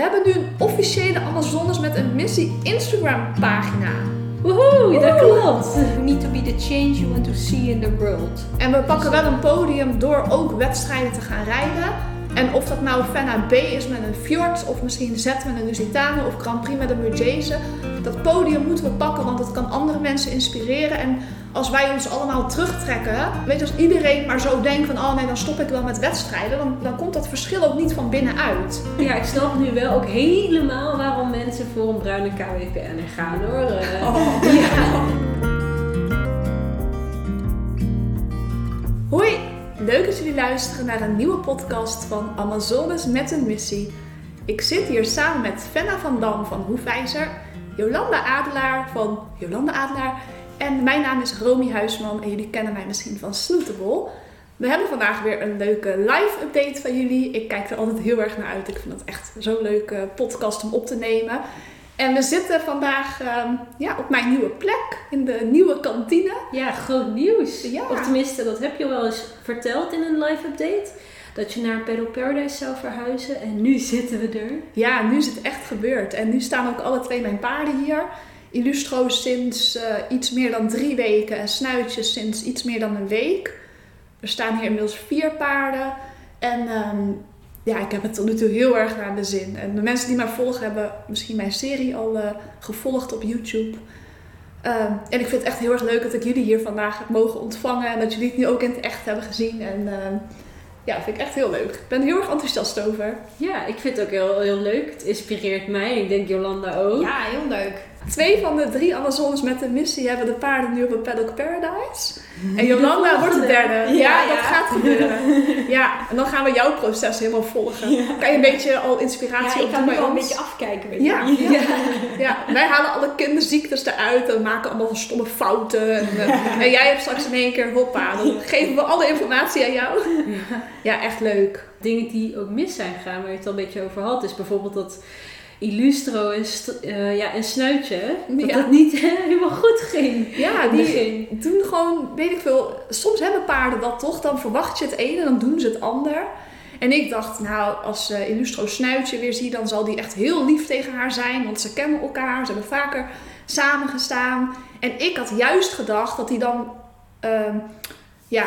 we hebben nu een officiële Amazones met een missie Instagram pagina. Woehoe, dat klopt. You need to be the change you want to see in the world. En we pakken wel een podium door ook wedstrijden te gaan rijden. En of dat nou Fenna B is met een Fjord, of misschien Z met een Lusitano, of Grand Prix met een Murgese. Dat podium moeten we pakken, want het kan andere mensen inspireren. En als wij ons allemaal terugtrekken, weet je, als iedereen maar zo denkt van, oh nee, dan stop ik wel met wedstrijden, dan, dan komt dat verschil ook niet van binnenuit. Ja, ik snap nu wel ook helemaal waarom mensen voor een bruine KWPN gaan hoor. Eh, Oh. Ja. Hoi, leuk dat jullie luisteren naar een nieuwe podcast van Amazones met een missie. Ik zit hier samen met Fenna van Dam van Hoefijzer, Jolanda Adelaar van Jolanda Adelaar en mijn naam is Romy Huisman en jullie kennen mij misschien van Snootable. We hebben vandaag weer een leuke live update van jullie. Ik kijk er altijd heel erg naar uit. Ik vind het echt zo'n leuke podcast om op te nemen. En we zitten vandaag ehm, ja, op mijn nieuwe plek in de nieuwe kantine. ja, groot nieuws. Ja. Of tenminste, dat heb je wel eens verteld in een live update. Dat je naar Pedal Paradise zou verhuizen en nu zitten we er. Ja, nu is het echt gebeurd. En nu staan ook alle twee mijn paarden hier. Illustro sinds eh, iets meer dan drie weken en Snuitjes sinds iets meer dan een week. Er staan hier inmiddels vier paarden. En ehm, ja, ik heb het tot nu toe heel erg naar de zin. En de mensen die mij volgen hebben misschien mijn serie al eh, gevolgd op YouTube. Ehm, en ik vind het echt heel erg leuk dat ik jullie hier vandaag heb mogen ontvangen. En dat jullie het nu ook in het echt hebben gezien. En ehm, ja, dat vind ik echt heel leuk. Ik ben er heel erg enthousiast over. Ja, ik vind het ook heel, heel leuk. Het inspireert mij. Ik denk Jolanda ook. Ja, heel leuk. Twee van de drie Amazones met de missie hebben de paarden nu op een Paddock Paradise. En Jolanda wordt de derde. Ja, Ja, dat ja. gaat gebeuren. Ja, en dan gaan we jouw proces helemaal volgen. Kan je een beetje al Ja, inspiratie ik op kan doen nu bij al een beetje afkijken. Weet je. Ja, ja. ja, wij halen alle kinderziektes eruit en maken allemaal stomme fouten. En, eh, en jij hebt straks in één keer, hoppa, dan geven we alle informatie aan jou. Ja, echt leuk. Dingen die ook mis zijn gegaan, waar je het al een beetje over had, is bijvoorbeeld dat Illustro en, eh, ja, en Snuitje, dat Ja. dat niet helemaal goed ging. Ja, die begin. doen gewoon, weet ik veel. Soms hebben paarden dat toch. Dan verwacht je het ene en dan doen ze het ander. En ik dacht, nou, als eh Illustro Snuitje weer zie, dan zal die echt heel lief tegen haar zijn. Want ze kennen elkaar, ze hebben vaker samengestaan. En ik had juist gedacht dat hij dan, ehm, ja,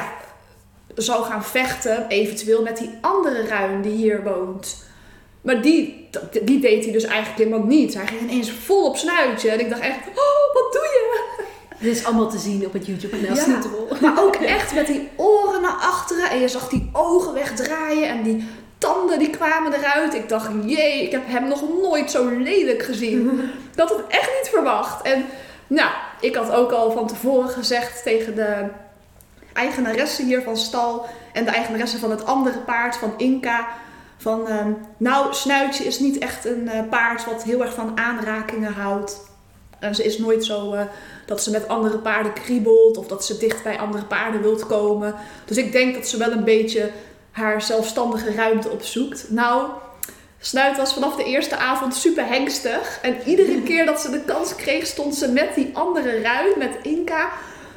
zou gaan vechten, eventueel met die andere ruim die hier woont. Maar die, dat- die deed hij dus eigenlijk helemaal niet. Hij ging ineens vol op snuitje. En ik dacht echt, oh, wat doe je? Dit is allemaal te zien op het YouTube-kanaal Ja. Maar ook echt met die oren naar achteren. En je zag die ogen wegdraaien. En die tanden die kwamen eruit. Ik dacht, jee, ik heb hem nog nooit zo lelijk gezien. Ik had het echt niet verwacht. En nou, ik had ook al van tevoren gezegd tegen de eigenaresse hier van stal. En de eigenaresse van het andere paard, van Inca. Van, ehm, nou, Snuitje is niet echt een eh, paard wat heel erg van aanrakingen houdt. En ze is nooit zo... eh, dat ze met andere paarden kriebelt of dat ze dicht bij andere paarden wilt komen. Dus ik denk dat ze wel een beetje haar zelfstandige ruimte opzoekt. Nou, Snuit was vanaf de eerste avond super hengstig. En iedere keer dat ze de kans kreeg, stond ze met die andere ruit, met Inca,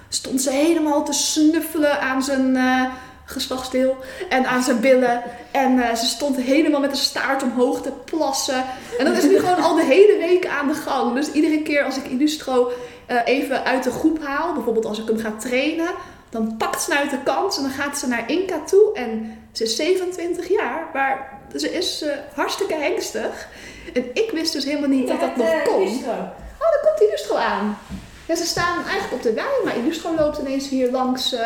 stond ze helemaal te snuffelen aan zijn eh, geslachtsdeel en aan zijn billen. En eh, ze stond helemaal met de staart omhoog te plassen. En dat is nu gewoon al de hele week aan de gang. Dus iedere keer als ik Illustro eh, even uit de groep haal, bijvoorbeeld als ik hem ga trainen, dan pakt Snuit de kans en dan gaat ze naar Inca toe. En ze is 27 jaar, maar ze is eh, hartstikke hengstig. En ik wist dus helemaal niet dat dat nog kon. Oh, daar komt Illustro aan. Ja, ze staan eigenlijk op de wei, maar Illustro loopt ineens hier langs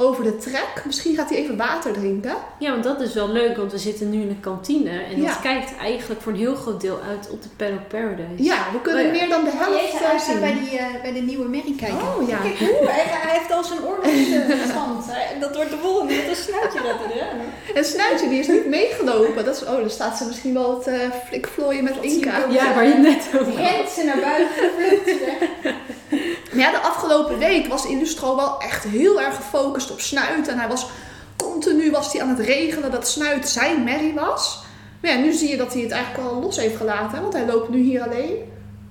over de trek. Misschien gaat hij even water drinken. Ja, want dat is wel leuk, want we zitten nu in de kantine. En Ja. dat kijkt eigenlijk voor een heel groot deel uit op de Paddock Paradise. Ja, we kunnen Oh ja. meer dan de helft eh, hij gaat bij, zien. die, eh, bij de nieuwe Merrie kijken. Oh ja. Kijk, hoe, hij, hij heeft al zijn oorlogsstand. dat wordt de volgende met een snuitje laten rennen. En Snuitje die is niet meegelopen. Dat is, oh, dan staat ze misschien wel het eh flikvlooien met Dat Inca. Ja, waar je net over had. Rent ze naar buiten, vlucht ze weg. Maar ja, de afgelopen week was Illustro wel echt heel erg gefocust op Snuit. En hij was continu was hij aan het regelen dat Snuit zijn merrie was. Maar ja, nu zie je dat hij het eigenlijk al los heeft gelaten. hè, Want hij loopt nu hier alleen.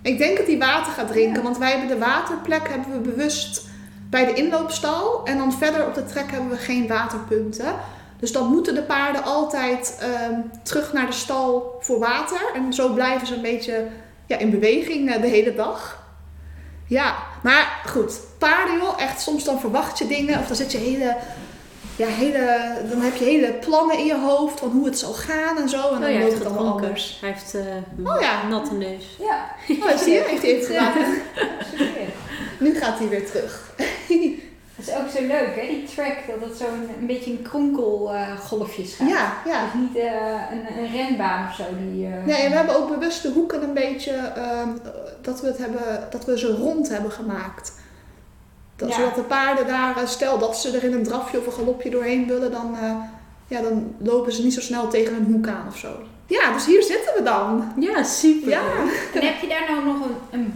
Ik denk dat hij water gaat drinken. Want wij hebben de waterplek hebben we bewust bij de inloopstal. En dan verder op de trek hebben we geen waterpunten. Dus dan moeten de paarden altijd ehm, terug naar de stal voor water. En zo blijven ze een beetje ja, in beweging eh, de hele dag. Ja, maar goed. Paarden joh, echt soms dan verwacht je dingen. Of dan zit je hele, ja, hele, dan heb je hele plannen in je hoofd van hoe het zal gaan en zo. En dan Oh ja, loopt het allemaal anders. Hij heeft Oh ja. een natte neus. Ja, Oh, zie je, heeft hij even Ja. Nu gaat hij weer terug. Dat is ook zo leuk, hè? Die track, dat het zo'n een beetje een kronkelgolfjes gaat. Ja, ja. Is niet eh, een, een renbaan of zo. Die, eh, Nee, en we hebben ook bewust de hoeken een beetje, ehm, dat, we het hebben, dat we ze rond hebben gemaakt. Dat, Ja. Zodat de paarden daar, eh, stel dat ze er in een drafje of een galopje doorheen willen, dan, ja, dan lopen ze niet zo snel tegen een hoek aan of zo. Ja, dus hier zitten we dan. Ja, super. Ja heb je daar nou nog een,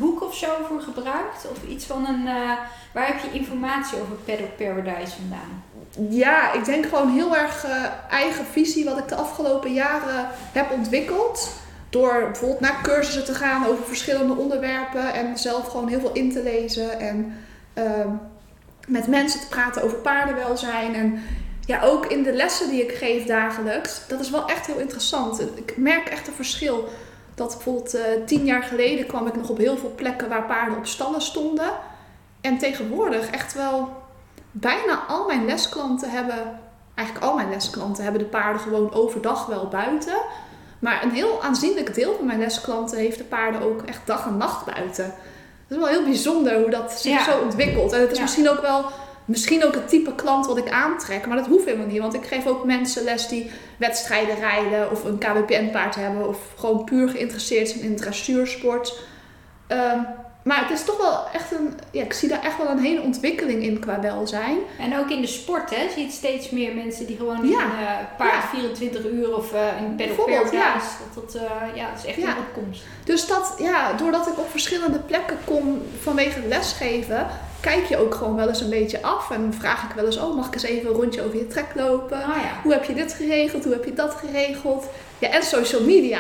voor gebruikt? Of iets van een... eh, waar heb je informatie over Paddock Paradise vandaan? Ja, ik denk gewoon heel erg eh, eigen visie wat ik de afgelopen jaren heb ontwikkeld. Door bijvoorbeeld naar cursussen te gaan over verschillende onderwerpen en zelf gewoon heel veel in te lezen en ehm, met mensen te praten over paardenwelzijn. En ja, ook in de lessen die ik geef dagelijks, dat is wel echt heel interessant. Ik merk echt een verschil. Dat bijvoorbeeld eh, tien jaar geleden kwam ik nog op heel veel plekken waar paarden op stallen stonden. En tegenwoordig echt wel bijna al mijn lesklanten hebben, eigenlijk al mijn lesklanten hebben de paarden gewoon overdag wel buiten. Maar een heel aanzienlijk deel van mijn lesklanten heeft de paarden ook echt dag en nacht buiten. Dat is wel heel bijzonder hoe dat zich Ja. zo ontwikkelt. En het is Ja. misschien ook wel misschien ook het type klant wat ik aantrek. Maar dat hoeft helemaal niet. Want ik geef ook mensen les die wedstrijden rijden of een KWPN-paard hebben. Of gewoon puur geïnteresseerd zijn in dressuursport. Ehm, maar het is toch wel echt een... Ja, ik zie daar echt wel een hele ontwikkeling in qua welzijn. En ook in de sport, hè? Zie je steeds meer mensen die gewoon Ja. in eh paard Ja. 24 uur of eh in Paradise. ja. Dat, dat, eh, ja, dat is echt een opkomst. Dus dat, ja, doordat ik op verschillende plekken kom vanwege het lesgeven, kijk je ook gewoon wel eens een beetje af. En vraag ik wel eens, oh, mag ik eens even een rondje over je trek lopen? Ah ja. Hoe heb je dit geregeld? Hoe heb je dat geregeld? Ja, en social media.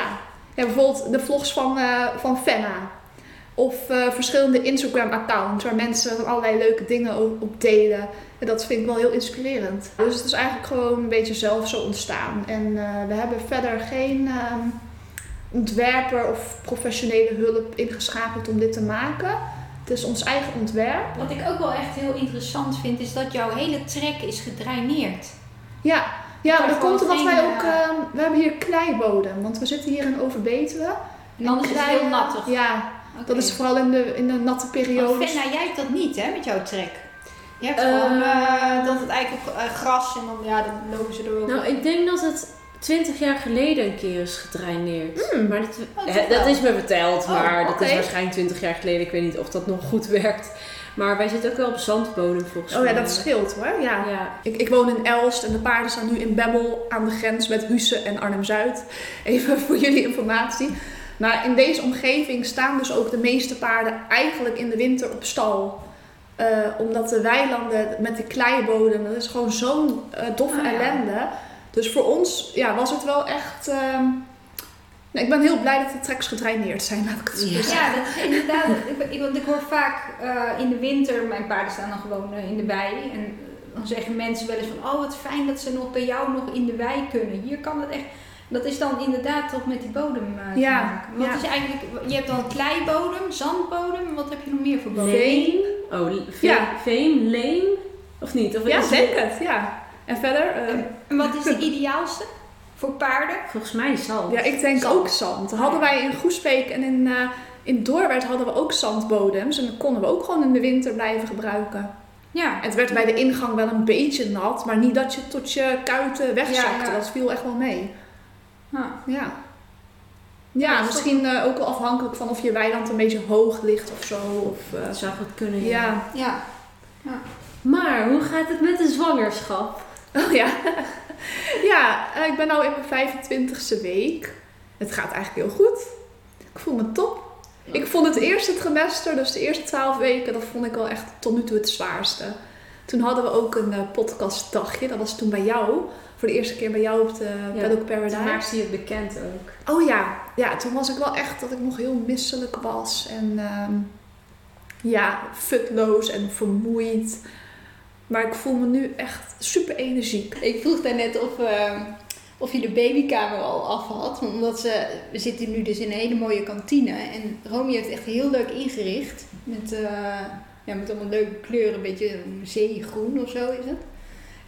Ja, bijvoorbeeld de vlogs van, van Fenna. Of eh, verschillende Instagram-accounts waar mensen allerlei leuke dingen op, delen. En dat vind ik wel heel inspirerend. Dus het is eigenlijk gewoon een beetje zelf zo ontstaan. En eh, we hebben verder geen ehm, ontwerper of professionele hulp ingeschakeld om dit te maken. Het is ons eigen ontwerp. Wat ik ook wel echt heel interessant vind, is dat jouw hele trek is gedraineerd. Ja, ja dat komt omdat wij ook... we hebben hier kleibodem. Want we zitten hier in Overbetuwe. En anders is het heel nattig. Ja, Dat is vooral in de, in de natte Want periodes. Fenna, jij hebt dat niet, hè, met jouw trek. Je hebt Eh, gewoon eh, dat het eigenlijk op eh, gras en dan, ja, dan lopen ze door. Nou, ik denk dat het 20 jaar geleden een keer is gedraineerd. Hmm. Maar dat, Oh, hè, toch dat is me verteld, Oh, maar dat is waarschijnlijk 20 jaar geleden. Ik weet niet of dat nog goed werkt. Maar wij zitten ook wel op zandbodem volgens Oh mij. ja, dat scheelt hoor. Ja. Ja. Ik, ik woon in Elst en de paarden staan nu in Bemmel aan de grens met Husse en Arnhem-Zuid. Even voor jullie informatie. Maar in deze omgeving staan dus ook de meeste paarden eigenlijk in de winter op stal. Eh, omdat de weilanden met de kleienbodem, dat is gewoon zo'n eh, doffe Ah, ja. ellende. Dus voor ons ja, was het wel echt... ehm, ik ben heel blij dat de treks gedraineerd zijn, laat ik het zo Ja. zeggen. Ja, dat is inderdaad. ik, want ik hoor vaak eh, in de winter, mijn paarden staan dan gewoon in de wei. En dan zeggen mensen wel eens van, oh wat fijn dat ze nog bij jou nog in de wei kunnen. Hier kan het echt. Dat is dan inderdaad toch met die bodem eh, Ja, te maken. Wat ja. is eigenlijk, je hebt dan kleibodem, zandbodem. Wat heb je nog meer voor bodem? Leen? Oh, veen, Ja. veen, leen? Of niet? Of Ja, is- denk het, ja. En verder... eh, En wat is de ideaalste voor paarden? Volgens mij zand. Ja, ik denk Zand. ook zand. Hadden wij in Goesbeek en in, eh in Doorwerth hadden we ook zandbodems. En dat konden we ook gewoon in de winter blijven gebruiken. Ja. Het werd bij de ingang wel een beetje nat, maar niet dat je tot je kuiten wegzakte. Ja, ja. Dat viel echt wel mee. Ah. Ja. Ja, Ja, misschien eh, ook wel afhankelijk van of je weiland een beetje hoog ligt of zo. Of, eh, Dat zou goed kunnen. ja. ja. Ja. Maar hoe gaat het met de zwangerschap? Oh ja. ja, eh, ik ben nu in mijn 25ste week. Het gaat eigenlijk heel goed. Ik voel me top. Ik vond het eerste trimester, dus de eerste 12 weken, dat vond ik wel echt tot nu toe het zwaarste. Toen hadden we ook een eh, podcastdagje. Dat was toen bij jou. Voor de eerste keer bij jou op de Ja, Paddock Paradise. Toen maakte je het bekend ook. Oh ja. ja, toen was ik wel echt dat ik nog heel misselijk was. En ehm, ja, futloos en vermoeid. Maar ik voel me nu echt super energiek. Ik vroeg daarnet of, eh, of je de babykamer al af had. Omdat ze, we zitten nu dus in een hele mooie kantine. En Romy heeft echt heel leuk ingericht. Met, eh, ja, met allemaal leuke kleuren. Een beetje zeegroen of zo is het.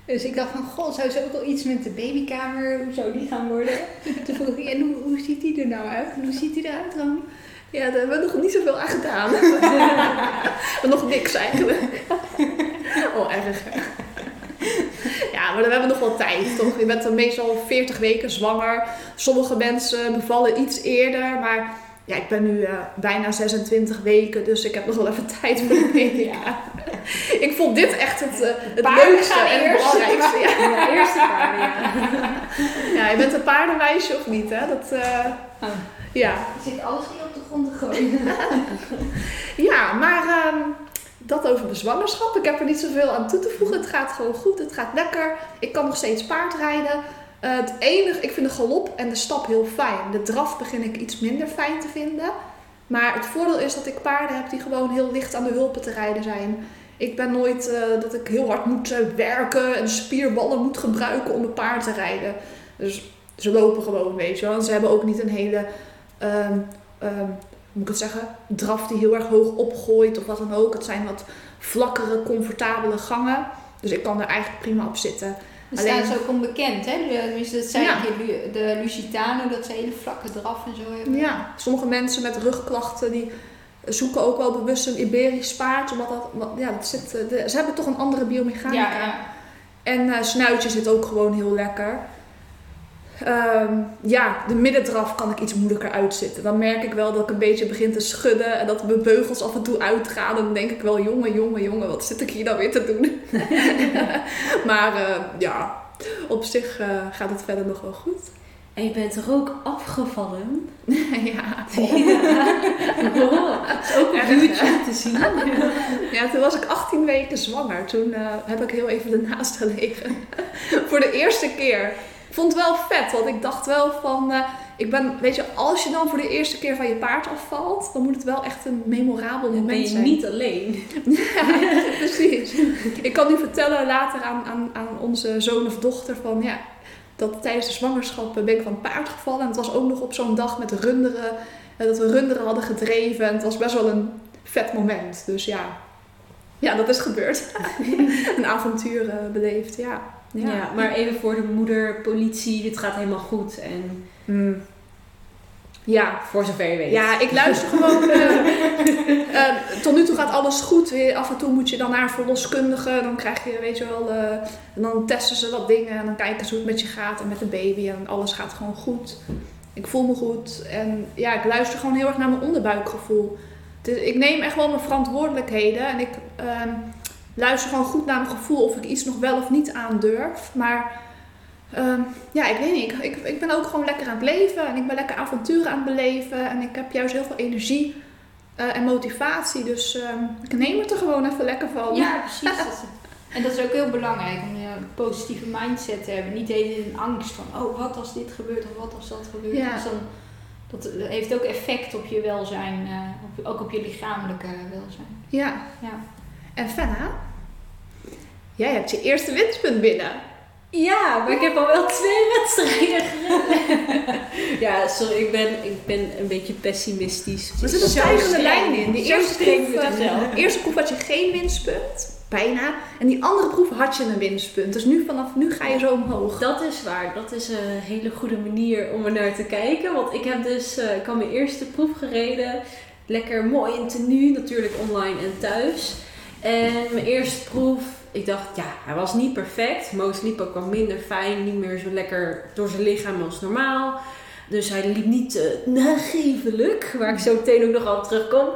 Dus ik dacht van, god, zou ze ook al iets met de babykamer, hoe zou die gaan worden? Toen vroeg ik, en hoe, hoe ziet die er nou uit? Hoe ziet die eruit, Romy? Ja, daar hebben we nog niet zoveel aan gedaan. nog niks eigenlijk. oh, erg. Ja, maar dan hebben we nog wel tijd, toch? Je bent dan meestal 40 weken zwanger. Sommige mensen bevallen iets eerder, maar ja, ik ben nu eh, bijna 26 weken, dus ik heb nog wel even tijd voor de. Ja. Ik vond dit echt het, uh, het leukste en het belangrijkste. Ja. Ja, eerste paarden, ja. ja, je bent een paardenmeisje of niet, hè? Dat, eh, Oh. Ja. Ik zit alles hier op de grond te gooien. Ja, maar ehm, dat over de zwangerschap. Ik heb er niet zoveel aan toe te voegen. Het gaat gewoon goed, het gaat lekker. Ik kan nog steeds paardrijden. Eh, het enige, ik vind de galop en de stap heel fijn. De draf begin ik iets minder fijn te vinden. Maar het voordeel is dat ik paarden heb die gewoon heel licht aan de hulpen te rijden zijn. Ik ben nooit eh, dat ik heel hard moet eh, werken en spierballen moet gebruiken om een paard te rijden. Dus ze lopen gewoon, weet je. En ze hebben ook niet een hele, hoe moet ik het zeggen, draf die heel erg hoog opgooit of wat dan ook. Het zijn wat vlakkere, comfortabele gangen. Dus ik kan er eigenlijk prima op zitten. Er Alleen- staan ze ook onbekend, hè? De- Tenminste, dat zijn Ja. de, de Lusitano, dat ze hele vlakke draf en zo hebben. Ja, sommige mensen met rugklachten die zoeken ook wel bewust een Iberisch paard. Omdat dat, ja, dat zit, eh, de- ze hebben toch een andere biomechanica. ja, ja. En eh, snuitje zit ook gewoon heel lekker. Ehm, ja, de middendraf kan ik iets moeilijker uitzitten. Dan merk ik wel dat ik een beetje begin te schudden en dat mijn beugels af en toe uitgaan. En dan denk ik wel, jongen, jongen, jongen, wat zit ik hier nou weer te doen? maar eh, ja, op zich eh, gaat het verder nog wel goed. En je bent er ook afgevallen. ja. Oh, dat is ook een Erg, te zien. ja, toen was ik 18 weken zwanger. Toen eh, heb ik heel even ernaast gelegen. Voor de eerste keer. Ik vond het wel vet, want ik dacht wel van... eh, ik ben, weet je, als je dan voor de eerste keer van je paard afvalt... dan moet het wel echt een memorabel moment ben je zijn. niet alleen. Ja, precies. Ik kan nu vertellen later aan, aan, aan onze zoon of dochter van ja, dat tijdens de zwangerschap ben ik van het paard gevallen. En het was ook nog op zo'n dag met runderen, eh, dat we runderen hadden gedreven. En het was best wel een vet moment. Dus ja, ja dat is gebeurd. een avontuur eh, beleefd, ja. Ja. maar even voor de moeder, politie, dit gaat helemaal goed. En Mm. Ja, voor zover je weet. Ja, ik luister gewoon. eh, eh, tot nu toe gaat alles goed. Af en toe moet je dan naar een verloskundige. Dan krijg je, weet je wel, eh, en dan testen ze wat dingen. En dan kijken ze hoe het met je gaat en met de baby. En alles gaat gewoon goed. Ik voel me goed. En ja, ik luister gewoon heel erg naar mijn onderbuikgevoel. Dus ik neem echt wel mijn verantwoordelijkheden. En ik ehm, luister gewoon goed naar mijn gevoel of ik iets nog wel of niet aandurf. Maar Ehm, ja, ik weet niet. Ik, ik, ik ben ook gewoon lekker aan het leven en ik ben lekker avonturen aan het beleven. En ik heb juist heel veel energie eh, en motivatie. Dus ehm, ik neem het er gewoon even lekker van. Ja, precies. En dat is ook heel belangrijk om een positieve mindset te hebben. Niet de hele tijd in angst van, oh, wat als dit gebeurt of wat als dat gebeurt. Ja. Dus dan, dat heeft ook effect op je welzijn, eh, op, ook op je lichamelijke welzijn. Ja. Ja. En Fenna, jij hebt je eerste winstpunt binnen. Ja, maar ik heb al wel twee wedstrijden gereden. ja, sorry, ik ben, ik ben een beetje pessimistisch. Er zit een stijgende lijn in. Die eerste streng proef, de eerste proef had je geen winstpunt. Bijna. En die andere proef had je een winstpunt. Dus nu vanaf nu ga je zo omhoog. Dat is waar. Dat is een hele goede manier om er naar te kijken. Want ik heb dus, eh, ik had mijn eerste proef gereden. Lekker mooi in tenue, natuurlijk online en thuis. En mijn eerste proef, ik dacht, ja, hij was niet perfect. Moos liep ook wel minder fijn, niet meer zo lekker door zijn lichaam als normaal. Dus hij liep niet eh nagevelijk, waar ik zo meteen ook nog op terugkom.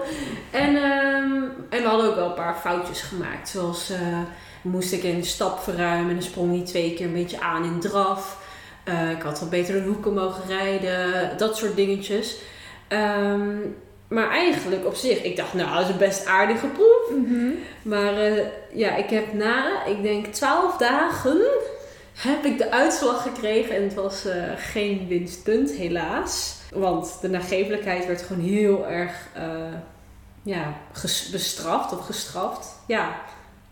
En, ehm, en we hadden ook wel een paar foutjes gemaakt. Zoals eh, moest ik de stap verruimen en sprong hij twee keer een beetje aan in draf. Eh, ik had wat beter de hoeken mogen rijden, dat soort dingetjes. Ehm, maar eigenlijk op zich, ik dacht, nou, dat is een best aardige proef. Mhm. Maar eh, ja, ik heb na, ik denk 12 dagen, heb ik de uitslag gekregen. En het was eh, geen winstpunt, helaas. Want de nagevelijkheid werd gewoon heel erg eh, ja, bestraft of gestraft. Ja,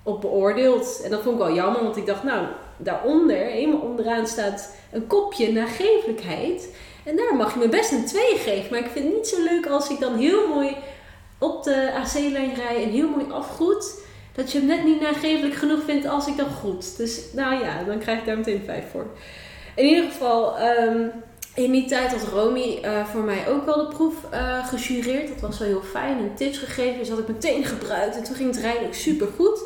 op beoordeeld. En dat vond ik wel jammer, want ik dacht, nou, daaronder, helemaal onderaan staat een kopje nagevelijkheid. En daar mag je me best een 2 geven. Maar ik vind het niet zo leuk als ik dan heel mooi op de AC-lijn rij en heel mooi afgroet. Dat je hem net niet nagevelijk genoeg vindt als ik dan goed. Dus nou ja, dan krijg ik daar meteen 5 voor. In ieder geval, ehm, in die tijd had Romy eh, voor mij ook wel de proef uh, gejureerd. Dat was wel heel fijn en tips gegeven. Dus had ik meteen gebruikt. En toen ging het rijden ook super goed.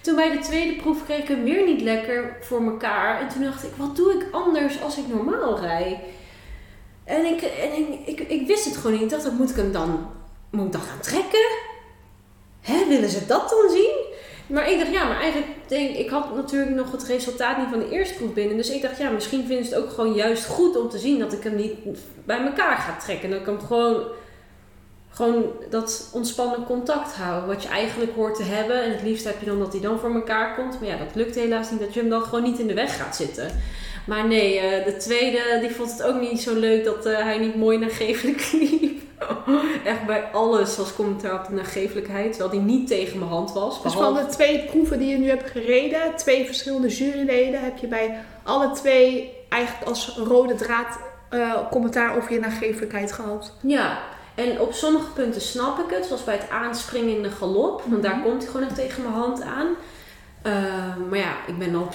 Toen bij de tweede proef kreeg ik hem weer niet lekker voor mekaar. En toen dacht ik, wat doe ik anders als ik normaal rij? En ik, en ik, ik, ik wist het gewoon niet. Ik dacht, dat moet ik hem dan, moet dan gaan trekken? Hè, willen ze dat dan zien? Maar ik dacht, ja, maar eigenlijk denk ik had natuurlijk nog het resultaat niet van de eerste proef binnen. Dus ik dacht, ja, misschien vinden ze het ook gewoon juist goed om te zien dat ik hem niet bij elkaar ga trekken. Dat ik hem gewoon, gewoon dat ontspannen contact hou. Wat je eigenlijk hoort te hebben. En het liefst heb je dan dat hij dan voor elkaar komt. Maar ja, dat lukt helaas niet. Dat je hem dan gewoon niet in de weg gaat zitten. Maar nee, uh, de tweede, die vond het ook niet zo leuk dat uh, hij niet mooi nagevelijk liep. Echt bij alles als commentaar op de nagevelijkheid. Terwijl die niet tegen mijn hand was. Dus van de twee proeven die je nu hebt gereden, twee verschillende juryleden, heb je bij alle twee eigenlijk als rode draad uh, commentaar over je nagevelijkheid gehad. Ja, en op sommige punten snap ik het. Zoals bij het aanspringen in de galop. Want daar komt hij gewoon echt tegen mijn hand aan. Uh, maar ja, ik ben op,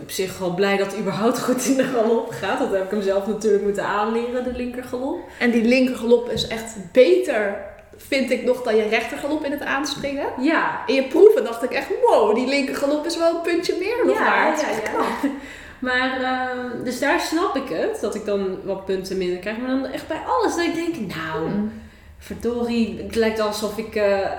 op zich wel blij dat het überhaupt goed in de galop gaat. Dat heb ik hem zelf natuurlijk moeten aanleren, de linkergalop. En die linkergalop is echt beter, vind ik nog, dan je rechtergalop in het aanspringen. Ja. In je proeven dacht ik echt, wow, die linkergalop is wel een puntje meer nog ja, waard. Ja, ja. Maar, uh, dus daar snap ik het, dat ik dan wat punten minder krijg. Maar dan echt bij alles dat ik denk, nou, Hmm. verdorie, het lijkt alsof ik... Uh,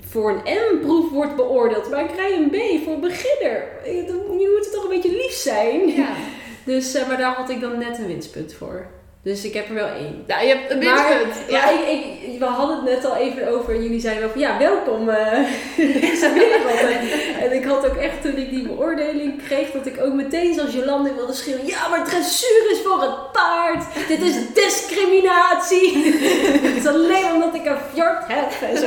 voor een M-proef wordt beoordeeld, maar ik rij een B voor een beginner. Je moet het toch een beetje lief zijn. Ja. Dus, uh, maar daar had ik dan net een winstpunt voor. Dus ik heb er wel één. Ja, je hebt een winstpunt. Maar, ja. ik, ik, we hadden het net al even over en jullie zeiden wel van ja, welkom uh, en ik had ook echt toen ik die beoordeling kreeg, dat ik ook meteen zoals Jolande wilde schreeuwen. Ja, maar dressuur is voor het paard. Dit is discriminatie. het is alleen omdat ik een fjord heb en zo.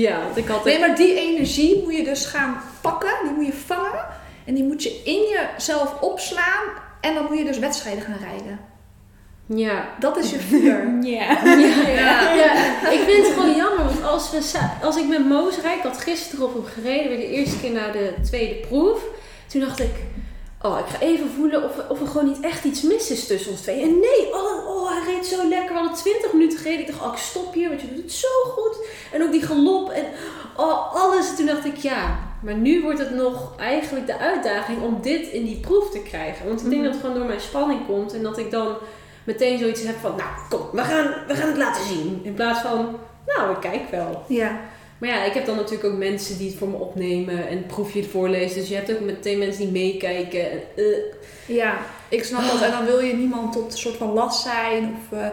Ja, want ik had Nee, maar die energie moet je dus gaan pakken, die moet je vangen. En die moet je in jezelf opslaan. En dan moet je dus wedstrijden gaan rijden. Ja. Dat is je vuur. Ja. Ja, ja. ja. Ik vind het gewoon jammer, want als, we, als ik met Moos rijd, ik had gisteren op hem gereden, weer de eerste keer na de tweede proef. Toen dacht ik, oh, ik ga even voelen of, of er gewoon niet echt iets mis is tussen ons twee. En nee, oh, oh hij reed zo lekker. We hadden 20 minuten gereden. Ik dacht, oh, ik stop hier, want je doet het zo goed. En ook die galop en oh, alles. Toen dacht ik, ja, maar nu wordt het nog eigenlijk de uitdaging om dit in die proef te krijgen. Want ik denk mm -hmm. dat het gewoon door mijn spanning komt en dat ik dan meteen zoiets heb van, nou kom, we gaan, we gaan het laten zien. In plaats van, nou ik kijk wel. Ja. Maar ja, ik heb dan natuurlijk ook mensen die het voor me opnemen en proefje het voorlezen. Dus je hebt ook meteen mensen die meekijken. Uh. Ja, ik snap dat. En dan wil je niemand tot een soort van last zijn. Of, uh,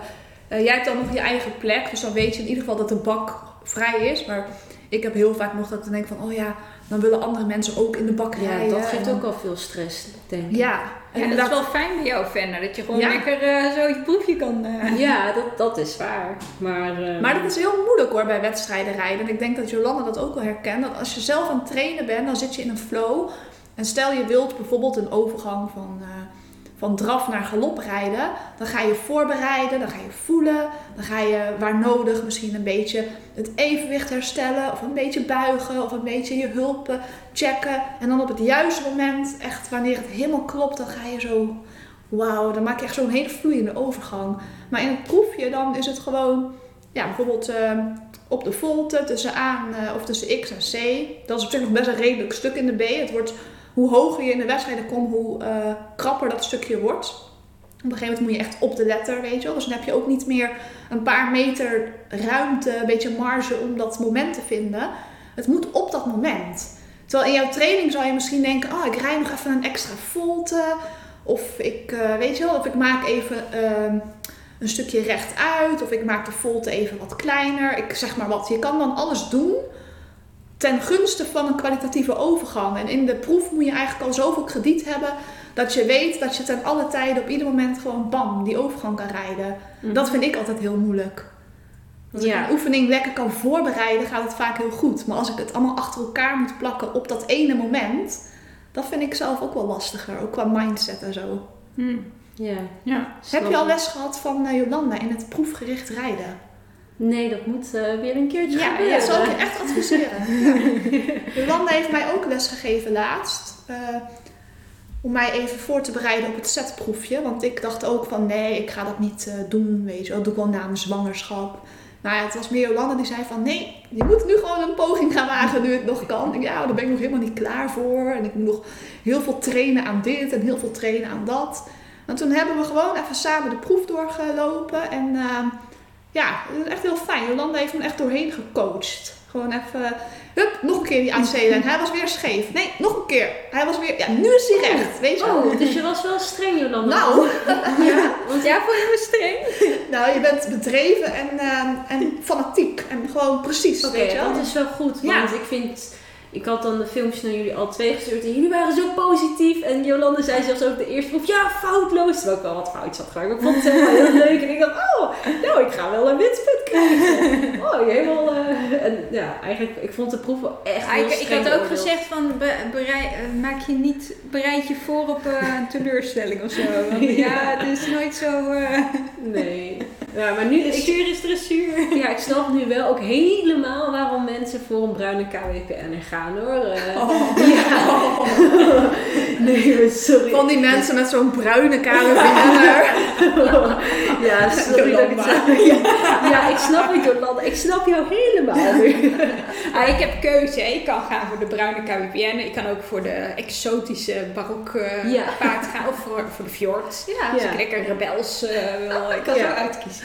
uh, jij hebt dan nog je eigen plek. Dus dan weet je in ieder geval dat de bak vrij is. Maar ik heb heel vaak nog dat ik denk van, oh ja, dan willen andere mensen ook in de bak ja, rijden. dat geeft ook al veel stress, denk ik. Ja, en ja, dat is wel fijn bij jou, Fenna. Dat je gewoon ja. lekker uh, zo je proefje kan... Uh... Ja, dat, dat is waar. Maar, uh... maar dat is heel moeilijk hoor, bij wedstrijden rijden. En ik denk dat Jolanda dat ook wel herkent. Dat als je zelf aan het trainen bent, dan zit je in een flow. En stel je wilt bijvoorbeeld een overgang van van draf naar galop rijden, dan ga je voorbereiden, dan ga je voelen, dan ga je waar nodig misschien een beetje het evenwicht herstellen of een beetje buigen of een beetje je hulp checken. En dan op het juiste moment, echt wanneer het helemaal klopt, dan ga je zo, wauw, dan maak je echt zo'n hele vloeiende overgang. Maar in het proefje dan is het gewoon, ja, bijvoorbeeld uh, op de volte tussen A en, uh, of tussen X en C. Dat is op zich nog best een redelijk stuk in de B. Het wordt hoe hoger je in de wedstrijden komt, hoe uh, krapper dat stukje wordt. Op een gegeven moment moet je echt op de letter, weet je wel. Dus dan heb je ook niet meer een paar meter ruimte, een beetje marge om dat moment te vinden. Het moet op dat moment. Terwijl in jouw training zou je misschien denken, oh, ik rij nog even een extra volte. Of ik, uh, weet je wel, of ik maak even uh, een stukje rechtuit. Of ik maak de volte even wat kleiner. Ik zeg maar wat. Je kan dan alles doen ten gunste van een kwalitatieve overgang. En in de proef moet je eigenlijk al zoveel krediet hebben dat je weet dat je ten alle tijden op ieder moment gewoon bam, die overgang kan rijden. Mm -hmm. Dat vind ik altijd heel moeilijk. Als ik Ja. een oefening lekker kan voorbereiden, gaat het vaak heel goed. Maar als ik het allemaal achter elkaar moet plakken op dat ene moment, dat vind ik zelf ook wel lastiger. Ook qua mindset en zo. Hm. Ja. Ja. Heb je al les gehad van eh, Jolanda in het proefgericht rijden? Nee, dat moet eh, weer een keertje Ja, gebeuren. dat zal ik je echt adviseren. Ja. Jolanda heeft mij ook les gegeven laatst. eh, om mij even voor te bereiden op het setproefje. Want ik dacht ook van nee, ik ga dat niet eh, doen. Weet je dat doe ik wel na mijn zwangerschap. Maar ja, het was meer Jolanda die zei van nee, je moet nu gewoon een poging gaan wagen nu het nog kan. Ik, ja, daar ben ik nog helemaal niet klaar voor. En ik moet nog heel veel trainen aan dit en heel veel trainen aan dat. En toen hebben we gewoon even samen de proef doorgelopen. En ja, het is echt heel fijn. Jolanda heeft me echt doorheen gecoacht. Gewoon even, hup, nog een keer die AC-lijn. Hij was weer scheef. Nee, nog een keer. Hij was weer, ja, nu is hij recht. Weet je wel? Oh, dus je was wel streng, Jolanda. Nou, Ja, want Ja, vond je me streng? nou, je bent bedreven en, eh, en fanatiek. En gewoon precies, Oké, weet je wel? dat is wel goed. Ja. Want ik vind... Ik had dan de filmpjes naar jullie al twee gestuurd en jullie waren zo positief. En Jolande zei zelfs ook de eerste proef, ja, foutloos. Terwijl ik wel wat fout had gemaakt. Maar ik vond het helemaal heel leuk. En ik dacht, oh, nou, ik ga wel een winstpunt krijgen. Oh, helemaal... eh, en ja, eigenlijk, ik vond de proef wel echt Ja, heel ik, had ook gezegd van be- berei- eh, maak je niet bereid je voor op eh, een teleurstelling of zo. Want ja, het is nooit zo. eh Nee. Ja, maar nu is... dressuur is dressuur. Ja, ik snap nu wel ook helemaal waarom mensen voor een bruine KWPN gaan hoor. Eh, Oh. Ja. Nee, sorry. Van die mensen met zo'n bruine KWPN'er. Ja, sorry dat ik het. Ja, ja, ik snap het Jolanda. Ik snap jou helemaal nu. Ah, ik heb keuze. hè. Ik kan gaan voor de bruine KWPN. Ik kan ook voor de exotische barok eh, paard gaan. Of voor, voor de fjord. Ja, Als ik lekker rebels eh, wil. Ik kan zo uitkiezen.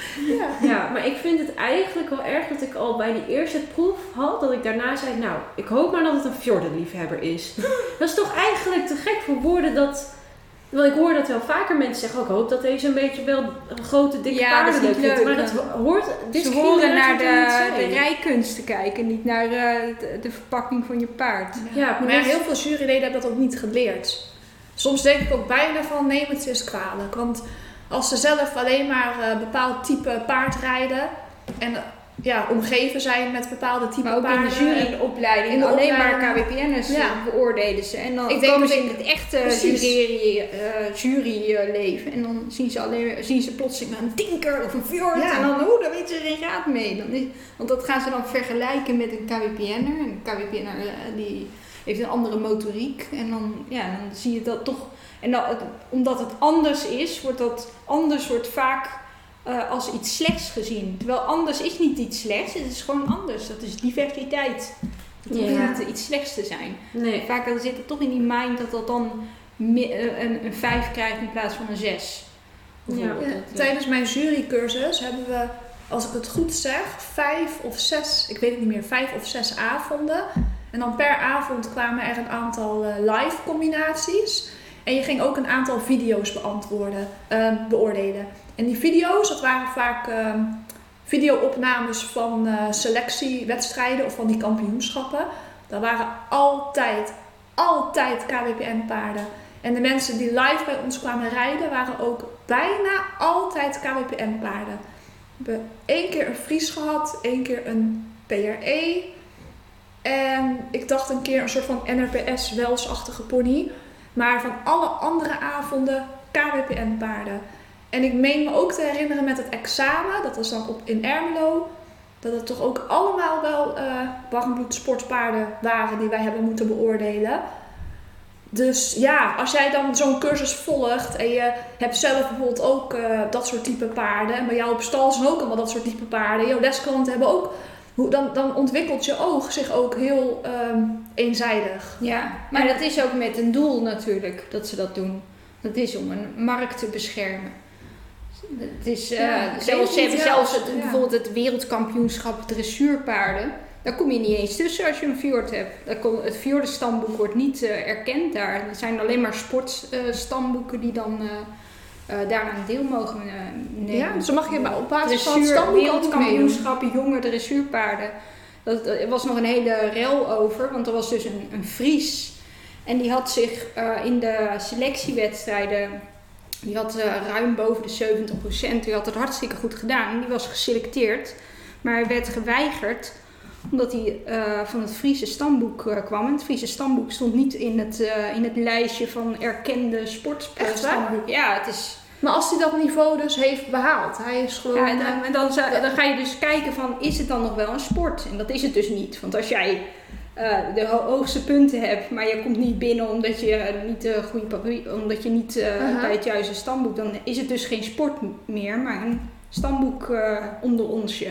Ja, maar ik vind het eigenlijk wel erg dat ik al bij die eerste proef had, dat ik daarna zei, nou, ik hoop maar dat het een fjordenliefhebber is. Dat is toch eigenlijk te gek voor woorden dat... Want ik hoor dat wel vaker mensen zeggen, ook, ik hoop dat deze een beetje wel een grote, dikke Ja, paarden leuk vindt. Maar dat hoort... Ze horen naar de, de, rijkunst te kijken. Niet naar eh, de, de verpakking van je paard. Ja, Maar ja, heel veel juryleden hebben dat ook niet geleerd. Soms denk ik ook bijna van neem het eens kwalijk. Want als ze zelf alleen maar een bepaald type paard rijden en eh, ja, omgeven zijn met bepaalde type Maar ook in de juryopleiding. In de alleen maar. KWPN'ers Ja. beoordelen ze. En dan Ik denk komen ze in het echte jury, eh, juryleven. En dan zien ze, alleen, zien ze plotseling een tinker of een fjord. Ja. En dan, oh, daar weten ze geen raad mee. Dan is, want dat gaan ze dan vergelijken met een KWPN'er. En een KWPN'er die heeft een andere motoriek. En dan, ja, dan zie je dat toch... En het- omdat het anders is, wordt dat anders wordt vaak eh, als iets slechts gezien. Terwijl anders is niet iets slechts, het is gewoon anders. Dat is diversiteit. Het hoeft Ja. niet iets slechts te zijn. Nee. Vaak zit het toch in die mind dat dat dan eh, een, een 5 krijgt in plaats van een 6. Bijvoorbeeld. Ja, Dat, eh, Tijdens mijn jurycursus hebben we, als ik het goed zeg, vijf of zes, ik weet het niet meer, vijf of zes avonden. En dan per avond kwamen er een aantal live combinaties. En je ging ook een aantal video's beantwoorden, eh, beoordelen. En die video's, dat waren vaak ehm videoopnames van eh, selectiewedstrijden of van die kampioenschappen. Dat waren altijd, altijd KWPN paarden. En de mensen die live bij ons kwamen rijden waren ook bijna altijd KWPN paarden. We hebben één keer een Fries gehad, één keer een PRE. En ik dacht een keer een soort van NRPS Welsachtige pony. Maar van alle andere avonden KWPN paarden. En ik meen me ook te herinneren met het examen, dat was dan op, in Ermelo, dat het toch ook allemaal wel eh warmbloed sportpaarden waren die wij hebben moeten beoordelen. Dus ja, als jij dan zo'n cursus volgt en je hebt zelf bijvoorbeeld ook eh, dat soort type paarden. En bij jou op stal zijn ook allemaal dat soort type paarden. Jouw lesklanten hebben ook, hoe- dan, dan ontwikkelt je oog zich ook heel ehm, eenzijdig. Ja, maar dat is ook met een doel natuurlijk dat ze dat doen. Dat is om een markt te beschermen. Het is, eh, Ja, zelfs, niet, zelfs ja. het, Ja. bijvoorbeeld het wereldkampioenschap dressuurpaarden. Daar kom je niet eens tussen als je een fjord hebt. Het fjordenstamboek wordt niet eh, erkend daar. Er zijn alleen maar sportstamboeken die dan eh, eh, daaraan deel mogen eh, nemen. Ja, zo mag je op basis van wereldkampioenschappen jonge dressuurpaarden. Dat, er was nog een hele rel over, want er was dus een, een Fries. En die had zich eh, in de selectiewedstrijden, die had eh, ruim boven de 70%, die had het hartstikke goed gedaan. Die was geselecteerd Maar werd geweigerd omdat hij eh, van het Friese stamboek eh, kwam. En het Friese stamboek stond niet in het, eh, in het lijstje van erkende sportstamboeken. Ja, het is... Maar als hij dat niveau dus heeft behaald, hij is gewoon... Ja, en, dan- en dan, zou- dan ga je dus kijken van, is het dan nog wel een sport? En dat is het dus niet. Want als jij de ho- hoogste punten hebt, maar je komt niet binnen omdat je niet de goede papier, omdat je niet bij het juiste stamboek, dan is het dus geen sport meer, maar een stamboek onder onsje.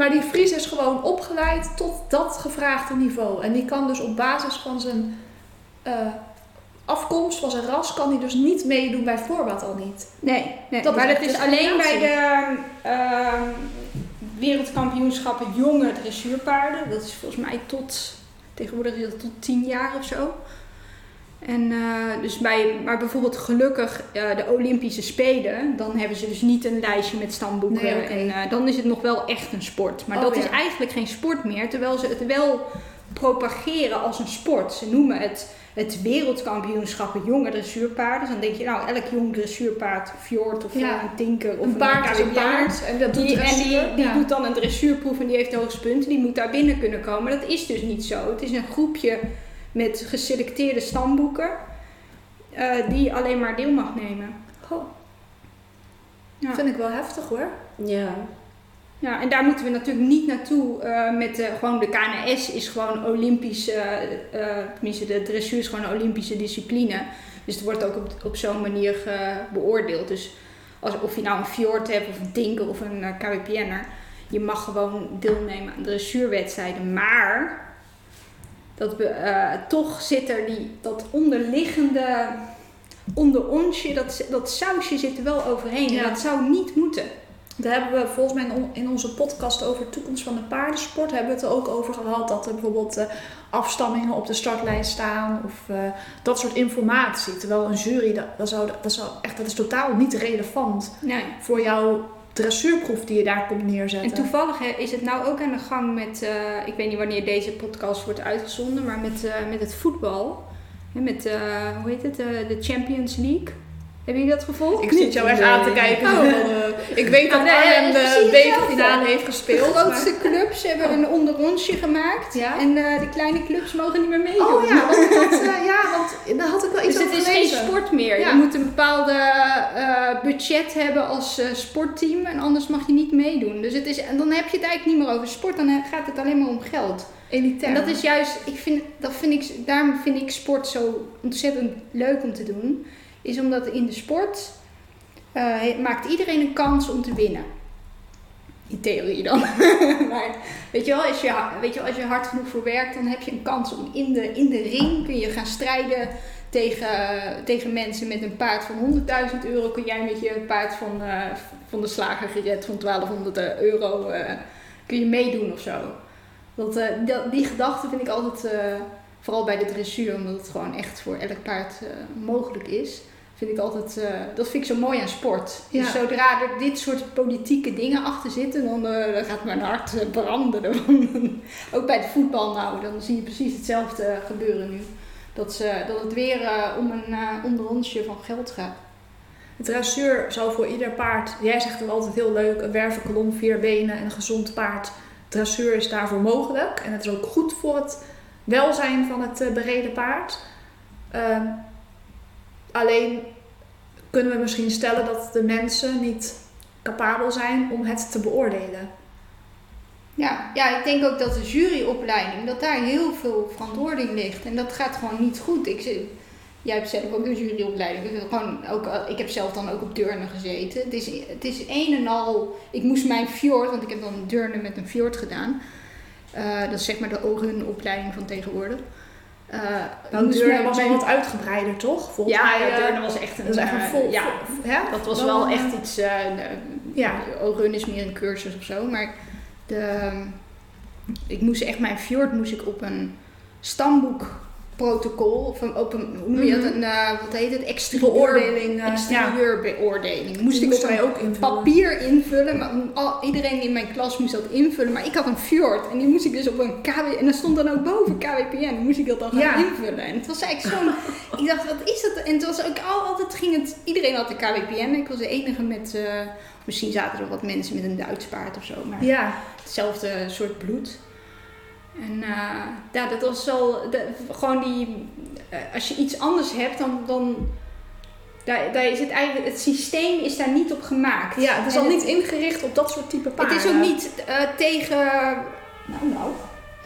Maar die Fries is gewoon opgeleid tot dat gevraagde niveau. En die kan dus op basis van zijn eh, afkomst, van zijn ras, kan hij dus niet meedoen bij voorbaat al niet. Nee, nee. Dat maar dat is een alleen bij de ehm, wereldkampioenschappen jonge dressuurpaarden. Dat is volgens mij tot, tegenwoordig is dat tot 10 jaar of zo. En eh, dus bij, maar bijvoorbeeld gelukkig eh, de Olympische Spelen, dan hebben ze dus niet een lijstje met stamboeken. Nee. En eh, dan is het nog wel echt een sport. Maar Oh, dat ja. is eigenlijk geen sport meer, terwijl ze het wel propageren als een sport. Ze noemen het het wereldkampioenschappen jonge dressuurpaarden. Dus dan denk je, nou, elk jong dressuurpaard, Fjord of Ja. een Tinker of Een paard een paard en dat doet die, en die, dressuur. die Ja. doet dan een dressuurproef en die heeft de hoogste punten. Die moet daar binnen kunnen komen. Dat is dus niet zo. Het is een groepje met geselecteerde stamboeken eh, die alleen maar deel mag nemen. Goh, Ja. vind ik wel heftig hoor. Ja. Ja, en daar moeten we natuurlijk niet naartoe eh, met de, gewoon de KNS is gewoon Olympische, eh, tenminste de dressuur is gewoon een Olympische discipline. Dus het wordt ook op, op zo'n manier beoordeeld. Dus als, of je nou een fjord hebt of een tinker of een uh, Caribianer, je mag gewoon deelnemen aan dressuurwedstrijden. Maar dat we, eh, toch zit er die, dat onderliggende, onder onsje, dat, dat sausje zit er wel overheen. Ja. En dat zou niet moeten. Daar hebben we volgens mij in onze podcast over de toekomst van de paardensport hebben we het er ook over gehad dat er bijvoorbeeld eh, afstammingen op de startlijst staan of eh, dat soort informatie. Terwijl een jury, dat, dat, zou, dat, zou echt, dat is totaal niet relevant Nee. voor jouw dressuurproef die je daar komt neerzetten. En toevallig is het nou ook aan de gang met, eh, ik weet niet wanneer deze podcast wordt uitgezonden, maar met, eh, met het voetbal. Met, eh, hoe heet het, de Champions League. Hebben jullie dat gevolgd? Ik zit jou echt aan te kijken. Oh. van, eh, ik weet dat Ah, nee, Arnhem de hetzelfde. bekerfinale heeft De gespeeld. grootste clubs hebben een onderonsje gemaakt. Ja. En eh, de kleine clubs mogen niet meer meedoen. Oh ja, want dat, eh, ja, want daar had ik wel iets Dus het over is geen sport meer. Ja. Je moet een bepaalde eh, budget hebben als eh, sportteam en anders mag je niet meedoen. Dus het is, en dan heb je het eigenlijk niet meer over sport, dan eh, gaat het alleen maar om geld. Elitair. En dat is juist, ik vind, dat vind ik, daarom vind ik sport zo ontzettend leuk om te doen. Is omdat in de sport eh, maakt iedereen een kans om te winnen. In theorie dan. maar weet je, wel, als je, weet je wel, als je hard genoeg voor werkt, dan heb je een kans om in de, in de ring kun je gaan strijden tegen, tegen mensen met een paard van 100.000 euro. Kun jij met je paard van, eh, van de slager gered van 1200 euro eh, kun je meedoen of zo. Dat, die gedachte vind ik altijd, vooral bij de dressuur, omdat het gewoon echt voor elk paard mogelijk is. Vind ik altijd, eh, dat vind ik zo mooi aan sport. Ja. Dus zodra er dit soort politieke dingen achter zitten, dan, eh, dan gaat mijn hart eh, branden. Ook bij het voetbal nou, dan zie je precies hetzelfde gebeuren nu. Dat, ze, dat het weer om een onderonsje van geld gaat. Het dressuur zou voor ieder paard, jij zegt het altijd heel leuk, een wervenkolom, vier benen en een gezond paard. Dressuur is daarvoor mogelijk en het is ook goed voor het welzijn van het bereden paard. Alleen kunnen we misschien stellen dat de mensen niet capabel zijn om het te beoordelen. Ja, ja, ik denk ook dat de juryopleiding, dat daar heel veel verantwoording ligt. En dat gaat gewoon niet goed. Ik, jij hebt zelf ook een juryopleiding. Gewoon ook, ik heb zelf dan ook op Deurne gezeten. Het is, het is een en al... Ik moest mijn fjord, want ik heb dan Deurne met een fjord gedaan. Eh, dat is zeg maar de ogenopleiding van tegenwoordig. Nou, Deurne mijn- was al wat uitgebreider, toch? Volgens Ja, mij, ja, eh, Deurne was echt een... dat is echt een eh, vol, ja, vol- dat was Dan, wel echt iets. eh Ja. Orun is meer een cursus of zo. Maar de, ik moest echt mijn fjord moest ik op een stamboek protocol. Of een open, hoe noem je dat? Mhm. Een, eh, wat heet het? Exterieur, Beoordeling. eh, ja. exterieurbeoordeling. Moest ik op een ook invullen. papier invullen. Maar al, iedereen in mijn klas moest dat invullen. Maar ik had een fjord. En die moest ik dus op een KW... En er stond dan ook boven KWPN. Dan moest ik dat dan gaan Ja. invullen. En het was eigenlijk zo'n... ik dacht, wat is dat? En het was ook al, altijd ging het... Iedereen had de KWPN. Ik was de enige met... eh, misschien zaten er wat mensen met een Duits paard of zo. Maar Ja, hetzelfde soort bloed. En eh, ja, dat was wel de- gewoon die. eh, als je iets anders hebt, dan. dan daar, daar is het eigenlijk. Het systeem is daar niet op gemaakt. ja, het is En al niet ingericht op dat soort type paarden. Het is ook niet eh, tegen. Nou, nou.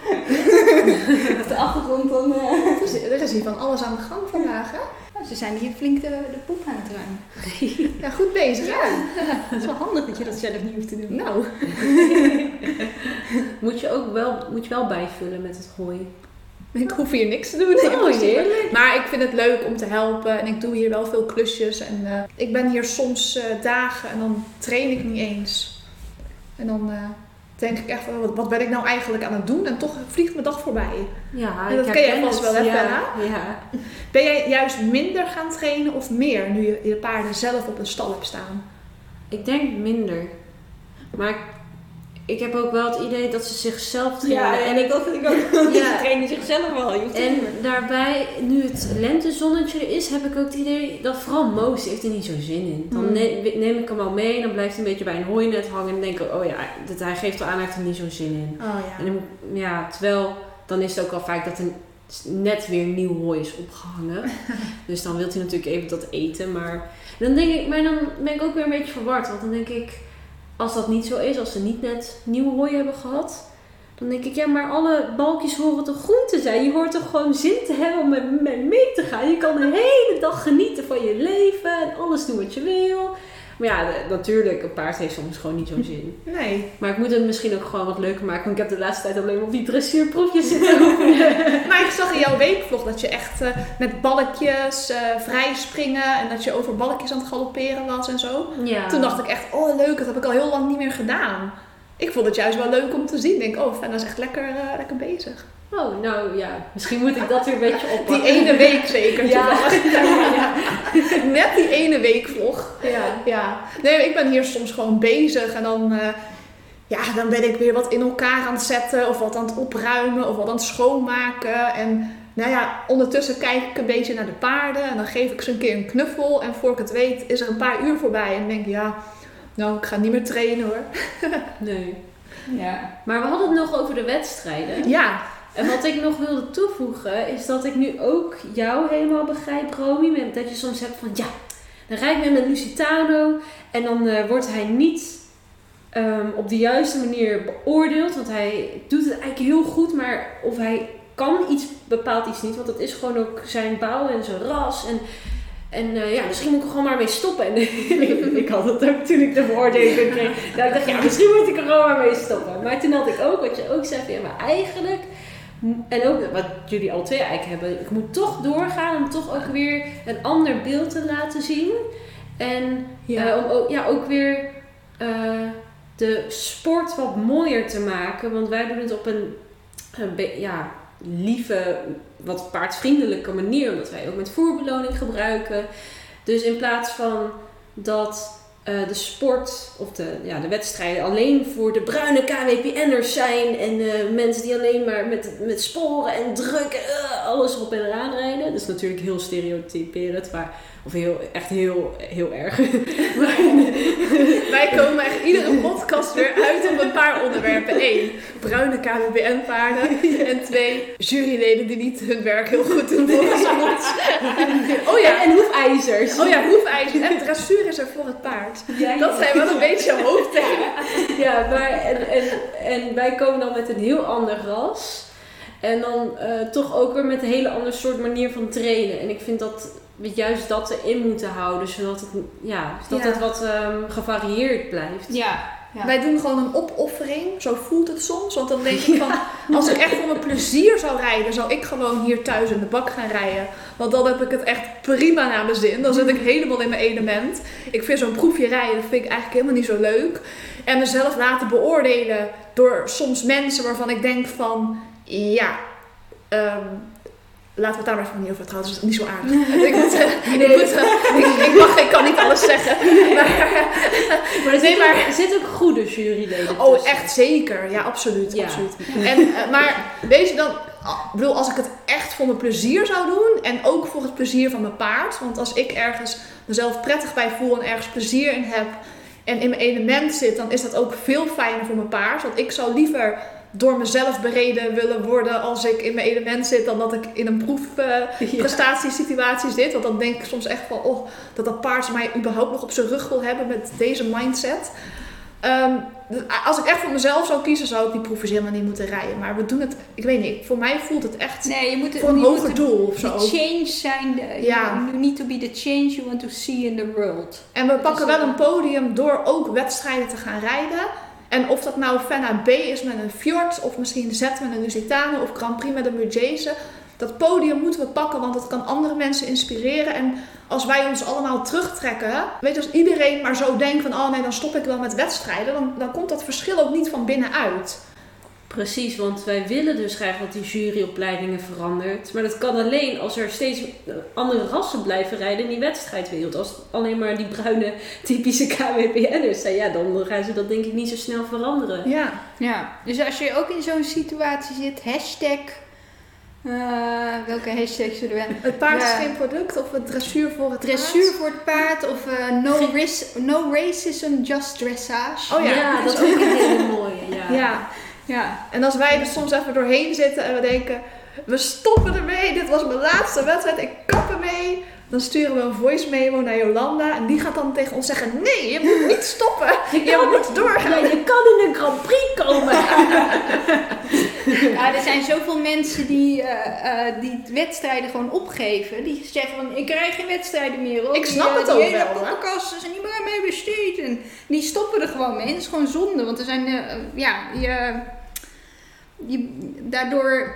Op de achtergrond dan. Er is, er is hier van alles aan de gang vandaag, hè? Nou, ze zijn hier flink de, de poep aan het ruimen. Ja, goed bezig, hè? Het is wel handig dat je dat zelf niet hoeft te doen. Nou, Moet je ook wel, moet je wel bijvullen met het hooi. ik hoef hier niks te doen. Oh, heerlijk. Maar ik vind het leuk om te helpen en ik doe hier wel veel klusjes. En eh, ik ben hier soms eh, dagen en dan train ik niet eens. En dan eh, denk ik echt, wat, wat ben ik nou eigenlijk aan het doen? En toch vliegt mijn dag voorbij. Ja, En dat ik ken jij vast wel, hè, ja, ja. Ben jij juist minder gaan trainen of meer nu je je paarden zelf op een stal hebt staan? Ik denk minder. Maar ik, ik heb ook wel het idee dat ze zichzelf trainen. en ik, dat vind ik ook. Ja. Ze trainen zichzelf wel. Je en daarbij, nu het lentezonnetje er is, heb ik ook het idee dat vooral Moos heeft er niet zo zin in. Dan Hmm. ne- neem ik hem al mee en dan blijft hij een beetje bij een hooinet hangen. En dan denk ik, oh ja, dat, hij geeft al aan, hij heeft er niet zo'n zin in. Oh En dan, ja, terwijl dan is het ook al vaak dat er net weer nieuw hooi is opgehangen. dus dan wil hij natuurlijk even dat eten. Maar dan denk ik, maar dan ben ik ook weer een beetje verward. Want dan denk ik, als dat niet zo is, als ze niet net nieuw hooi hebben gehad. Dan denk ik, ja, maar alle balkjes horen toch groen te zijn? Je hoort toch gewoon zin te hebben om met mee te gaan? Je kan de hele dag genieten van je leven en alles doen wat je wil. Maar ja, de- natuurlijk, een paard heeft soms gewoon niet zo'n zin. Nee. Maar ik moet het misschien ook gewoon wat leuker maken. Want ik heb de laatste tijd alleen maar op die dressuurproefjes zitten. Maar ik zag in jouw weekvlog dat je echt eh, met balkjes eh, vrij springen en dat je over balkjes aan het galopperen was en zo. Ja. Toen dacht ik echt, oh leuk, dat heb ik al heel lang niet meer gedaan. Ik vond het juist wel leuk om te zien. Ik denk, oh, Fenna is echt lekker, eh, lekker bezig. Oh, nou ja. Misschien moet ik dat weer een beetje Die oppakken. ene week zeker. Ja. toevallig. Net die ene weekvlog. Ja. Ja. Nee, ik ben hier soms gewoon bezig en dan, eh, ja, dan ben ik weer wat in elkaar aan het zetten of wat aan het opruimen of wat aan het schoonmaken. En nou ja, ondertussen kijk ik een beetje naar de paarden en dan geef ik ze een keer een knuffel. En voor ik het weet is er een paar uur voorbij en denk ik, ja, nou, ik ga niet meer trainen hoor. Nee. Ja. Maar we hadden het nog over de wedstrijden. Ja, En wat ik nog wilde toevoegen is dat ik nu ook jou helemaal begrijp, Romy. Dat je soms hebt van ja, dan rijd ik met mijn Lusitano en dan eh, wordt hij niet ehm, op de juiste manier beoordeeld. Want hij doet het eigenlijk heel goed, maar of hij kan iets, bepaalt iets niet. Want dat is gewoon ook zijn bouw en zijn ras. En, en eh, ja, misschien moet ik er gewoon maar mee stoppen. En ik had het ook toen ik de beoordeling kreeg. Dat ik dacht, ja, misschien moet ik er gewoon maar mee stoppen. Maar toen had ik ook, wat je ook zei, van, ja, maar eigenlijk en ook wat jullie al twee eigenlijk hebben. Ik moet toch doorgaan om toch ook weer een ander beeld te laten zien. En Ja. eh, om ook, ja, ook weer eh, de sport wat mooier te maken. Want wij doen het op een, een ja, lieve, wat paardvriendelijke manier. Omdat wij ook met voerbeloning gebruiken. Dus in plaats van dat eh, de sport of de, ja, de wedstrijden alleen voor de bruine KWPN'ers zijn. En eh, mensen die alleen maar met, met sporen en drukken eh, alles op en eraan rijden. Dat is natuurlijk heel stereotyperend, maar, of heel, echt heel, heel erg. maar, Wij komen echt iedere podcast weer uit op een paar onderwerpen. Eén, bruine KWBN-paarden. En twee, juryleden die niet hun werk heel goed doen volgens ons. Oh ja, en hoefijzers. oh ja, hoefijzer en dressuur is er voor het paard. Ja, Dat zijn wel een beetje hoofdthema. Ja, maar en, en, en wij komen dan met een heel ander ras. En dan eh, toch ook weer met een hele ander soort manier van trainen. En ik vind dat we juist dat erin moeten houden. Zodat het, ja, zodat Ja. het wat ehm, gevarieerd blijft. Ja. ja. Wij doen gewoon een opoffering, zo voelt het soms. Want dan denk ik van, als ik echt voor mijn plezier zou rijden, zou ik gewoon hier thuis in de bak gaan rijden. Want dan heb ik het echt prima naar mijn zin. Dan zit ik helemaal in mijn element. Ik vind zo'n proefje rijden, dat vind ik eigenlijk helemaal niet zo leuk. En mezelf laten beoordelen door soms mensen waarvan ik denk van, ja, ehm, Laten we het daar maar even niet over trouwens. Dat is niet zo aardig. ik, moet, eh, ik, moet, eh, ik, ik mag, ik kan niet alles zeggen. Maar, Maar er, zit maar- ook, er zitten ook goede juryleden oh, tussen. echt zeker. Ja, absoluut. Ja. absoluut. En, eh, maar weet je dan, ah, ik bedoel, als ik het echt voor mijn plezier zou doen en ook voor het plezier van mijn paard. Want als ik ergens mezelf prettig bij voel en ergens plezier in heb en in mijn element zit, dan is dat ook veel fijner voor mijn paard. Want ik zou liever door mezelf bereden willen worden als ik in mijn element zit, dan dat ik in een proefprestatiesituatie zit. Want dan denk ik soms echt van, oh, dat dat paard mij überhaupt nog op zijn rug wil hebben met deze mindset. Ehm, dus als ik echt voor mezelf zou kiezen, zou ik die proefjes helemaal niet moeten rijden. Maar we doen het, ik weet niet, voor mij voelt het echt Nee, je moet voor een hoger moet doel of zo. change zijn. De, Ja. You need to be the change you want to see in the world. En we pakken is, wel een podium door ook wedstrijden te gaan rijden. En of dat nou Fenna B is met een Fjord, of misschien Z met een Lusitano, of Grand Prix met een Murgese. Dat podium moeten we pakken, want dat kan andere mensen inspireren. En als wij ons allemaal terugtrekken, weet je, als iedereen maar zo denkt van, oh nee, dan stop ik wel met wedstrijden, dan, dan komt dat verschil ook niet van binnenuit. Precies, want wij willen dus graag dat die juryopleidingen verandert. Maar dat kan alleen als er steeds andere rassen blijven rijden in die wedstrijdwereld. Als het alleen maar die bruine typische KWPN'ers zijn, ja, dan gaan ze dat denk ik niet zo snel veranderen. Ja, Ja, dus als je ook in zo'n situatie zit, hashtag. eh, welke hashtag zullen we hebben? het paard is geen product, of het dressuur voor het Dressuur paard. voor het paard of eh, no, ris no racism, just dressage. Oh ja, dat is ook een hele mooie. Ja. Ja, Ja, En als wij er soms even doorheen zitten en we denken, we stoppen ermee, dit was mijn laatste wedstrijd, ik kap ermee. Dan sturen we een voice memo naar Jolanda en die gaat dan tegen ons zeggen, nee, je moet niet stoppen, je moet doorgaan. Ja, je kan in een Grand Prix komen. ja, er zijn zoveel mensen die, eh, eh, die wedstrijden gewoon opgeven. Die zeggen van, ik krijg geen wedstrijden meer hoor. Ik snap die, het eh, ook die hele poppenkasten zijn niet meer mee besteed. En die stoppen er gewoon mee. Dat is gewoon zonde. Want er zijn, eh, ja, je, je, daardoor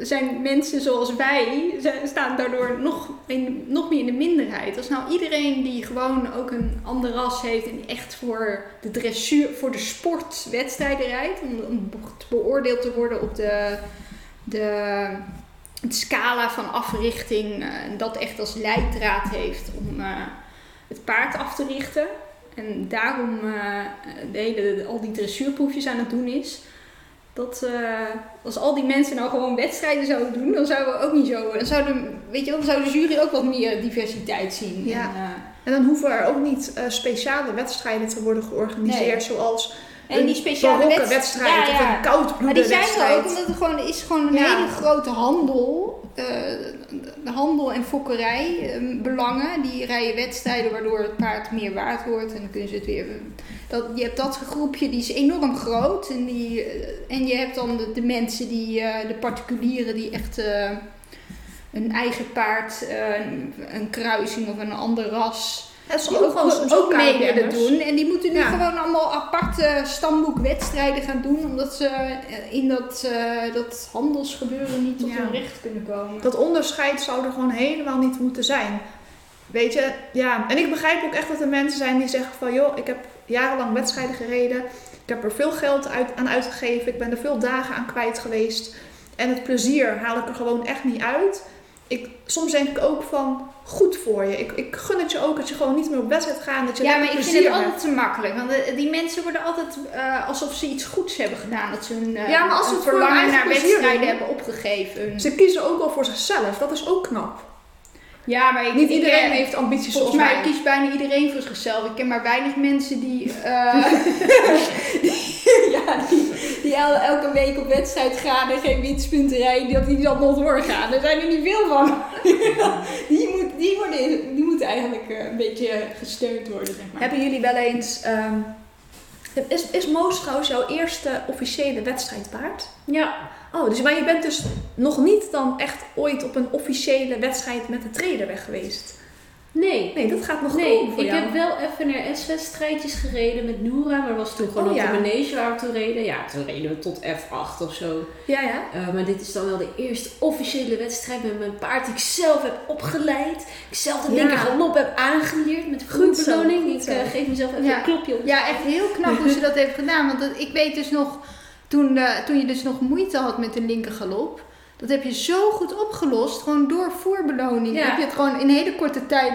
zijn mensen zoals wij, staan daardoor nog, in, nog meer in de minderheid. Als nou iedereen die gewoon ook een ander ras heeft en echt voor de dressuur, voor de sport wedstrijden rijdt, om, om be- beoordeeld te worden op de, de scala van africhting, eh, en dat echt als leidraad heeft om eh, het paard af te richten. En daarom eh, de hele, al die dressuurproefjes aan het doen is. Dat eh, als al die mensen nou gewoon wedstrijden zouden doen, dan zouden we ook niet zo. Dan zou de, weet je dan zou de jury ook wat meer diversiteit zien. Ja. En, eh, En dan hoeven er ook niet eh, speciale wedstrijden te worden georganiseerd, Nee. zoals en die speciale barokke wedst- wedstrijd Ja, of een koudbloede Maar die zijn er ook, omdat het gewoon is gewoon een Ja. hele grote handel. Eh, de handel en fokkerij eh, belangen. Die rijden wedstrijden waardoor het paard meer waard wordt. En dan kunnen ze het weer. Dat, je hebt dat groepje, die is enorm groot. En, die, eh, en je hebt dan de, mensen die, eh, de particulieren die echt eh, een eigen paard, een kruising of een ander ras Is die ook gewoon soms ook mee willen KPN'ers. doen. En die moeten nu Ja. gewoon allemaal aparte stamboekwedstrijden gaan doen. Omdat ze eh, in dat, eh, dat handelsgebeuren niet tot Ja. hun recht kunnen komen. Dat onderscheid zou er gewoon helemaal niet moeten zijn. Weet je, ja. En ik begrijp ook echt dat er mensen zijn die zeggen van... joh, ik heb jarenlang wedstrijden gereden. Ik heb er veel geld uit, aan uitgegeven. Ik ben er veel dagen aan kwijt geweest. En het plezier haal ik er gewoon echt niet uit. Ik, soms denk ik ook van, goed voor je. Ik, ik gun het je ook dat je gewoon niet meer op wedstrijd gaat. Dat je Ja, maar ik vind het altijd te makkelijk. Want eh, die mensen worden altijd eh, alsof ze iets goeds hebben gedaan. Dat ze hun eh, Ja, maar als ze het verlangen naar wedstrijden hebben opgegeven. Ze kiezen ook wel voor zichzelf. Dat is ook knap. Ja, maar ik, Niet iedereen heeft ambities Volgens mij wij. kiest bijna iedereen voor zichzelf. Ik ken maar weinig mensen die, die, ja, die, die el- elke week op wedstrijd gaan en geen winstpunten rijden, dat die dan nog doorgaan. Er zijn er niet veel van. die, moet, die, worden, die moeten eigenlijk eh, een beetje gesteund worden, zeg maar. Hebben jullie wel eens... ehm, is, is Moos trouwens jouw eerste officiële wedstrijdpaard? Ja, Oh, dus, maar je bent dus nog niet dan echt ooit op een officiële wedstrijd met de trainer weg geweest? Nee. Nee, dat gaat nog Nee, komen voor ik jou. heb wel even naar S-wedstrijdjes gereden met Noora, maar was toen gewoon Oh, op ja. de manege waar we toen reden. Ja, toen reden we tot F8 of zo. Ja, ja. Uh, maar dit is dan wel de eerste officiële wedstrijd met mijn paard die ik zelf heb opgeleid. Ik zelf de Ja. linker galop heb aangeleerd met Goed beloning. goed Ik uh, geef mezelf even Ja. een klopje op. Ja, echt heel knap hoe ze dat heeft gedaan. Want dat- ik weet dus nog, toen, eh, toen je dus nog moeite had met de linkergalop. Dat heb je zo goed opgelost, gewoon door voorbeloning. Ja. Heb je het gewoon in een hele korte tijd.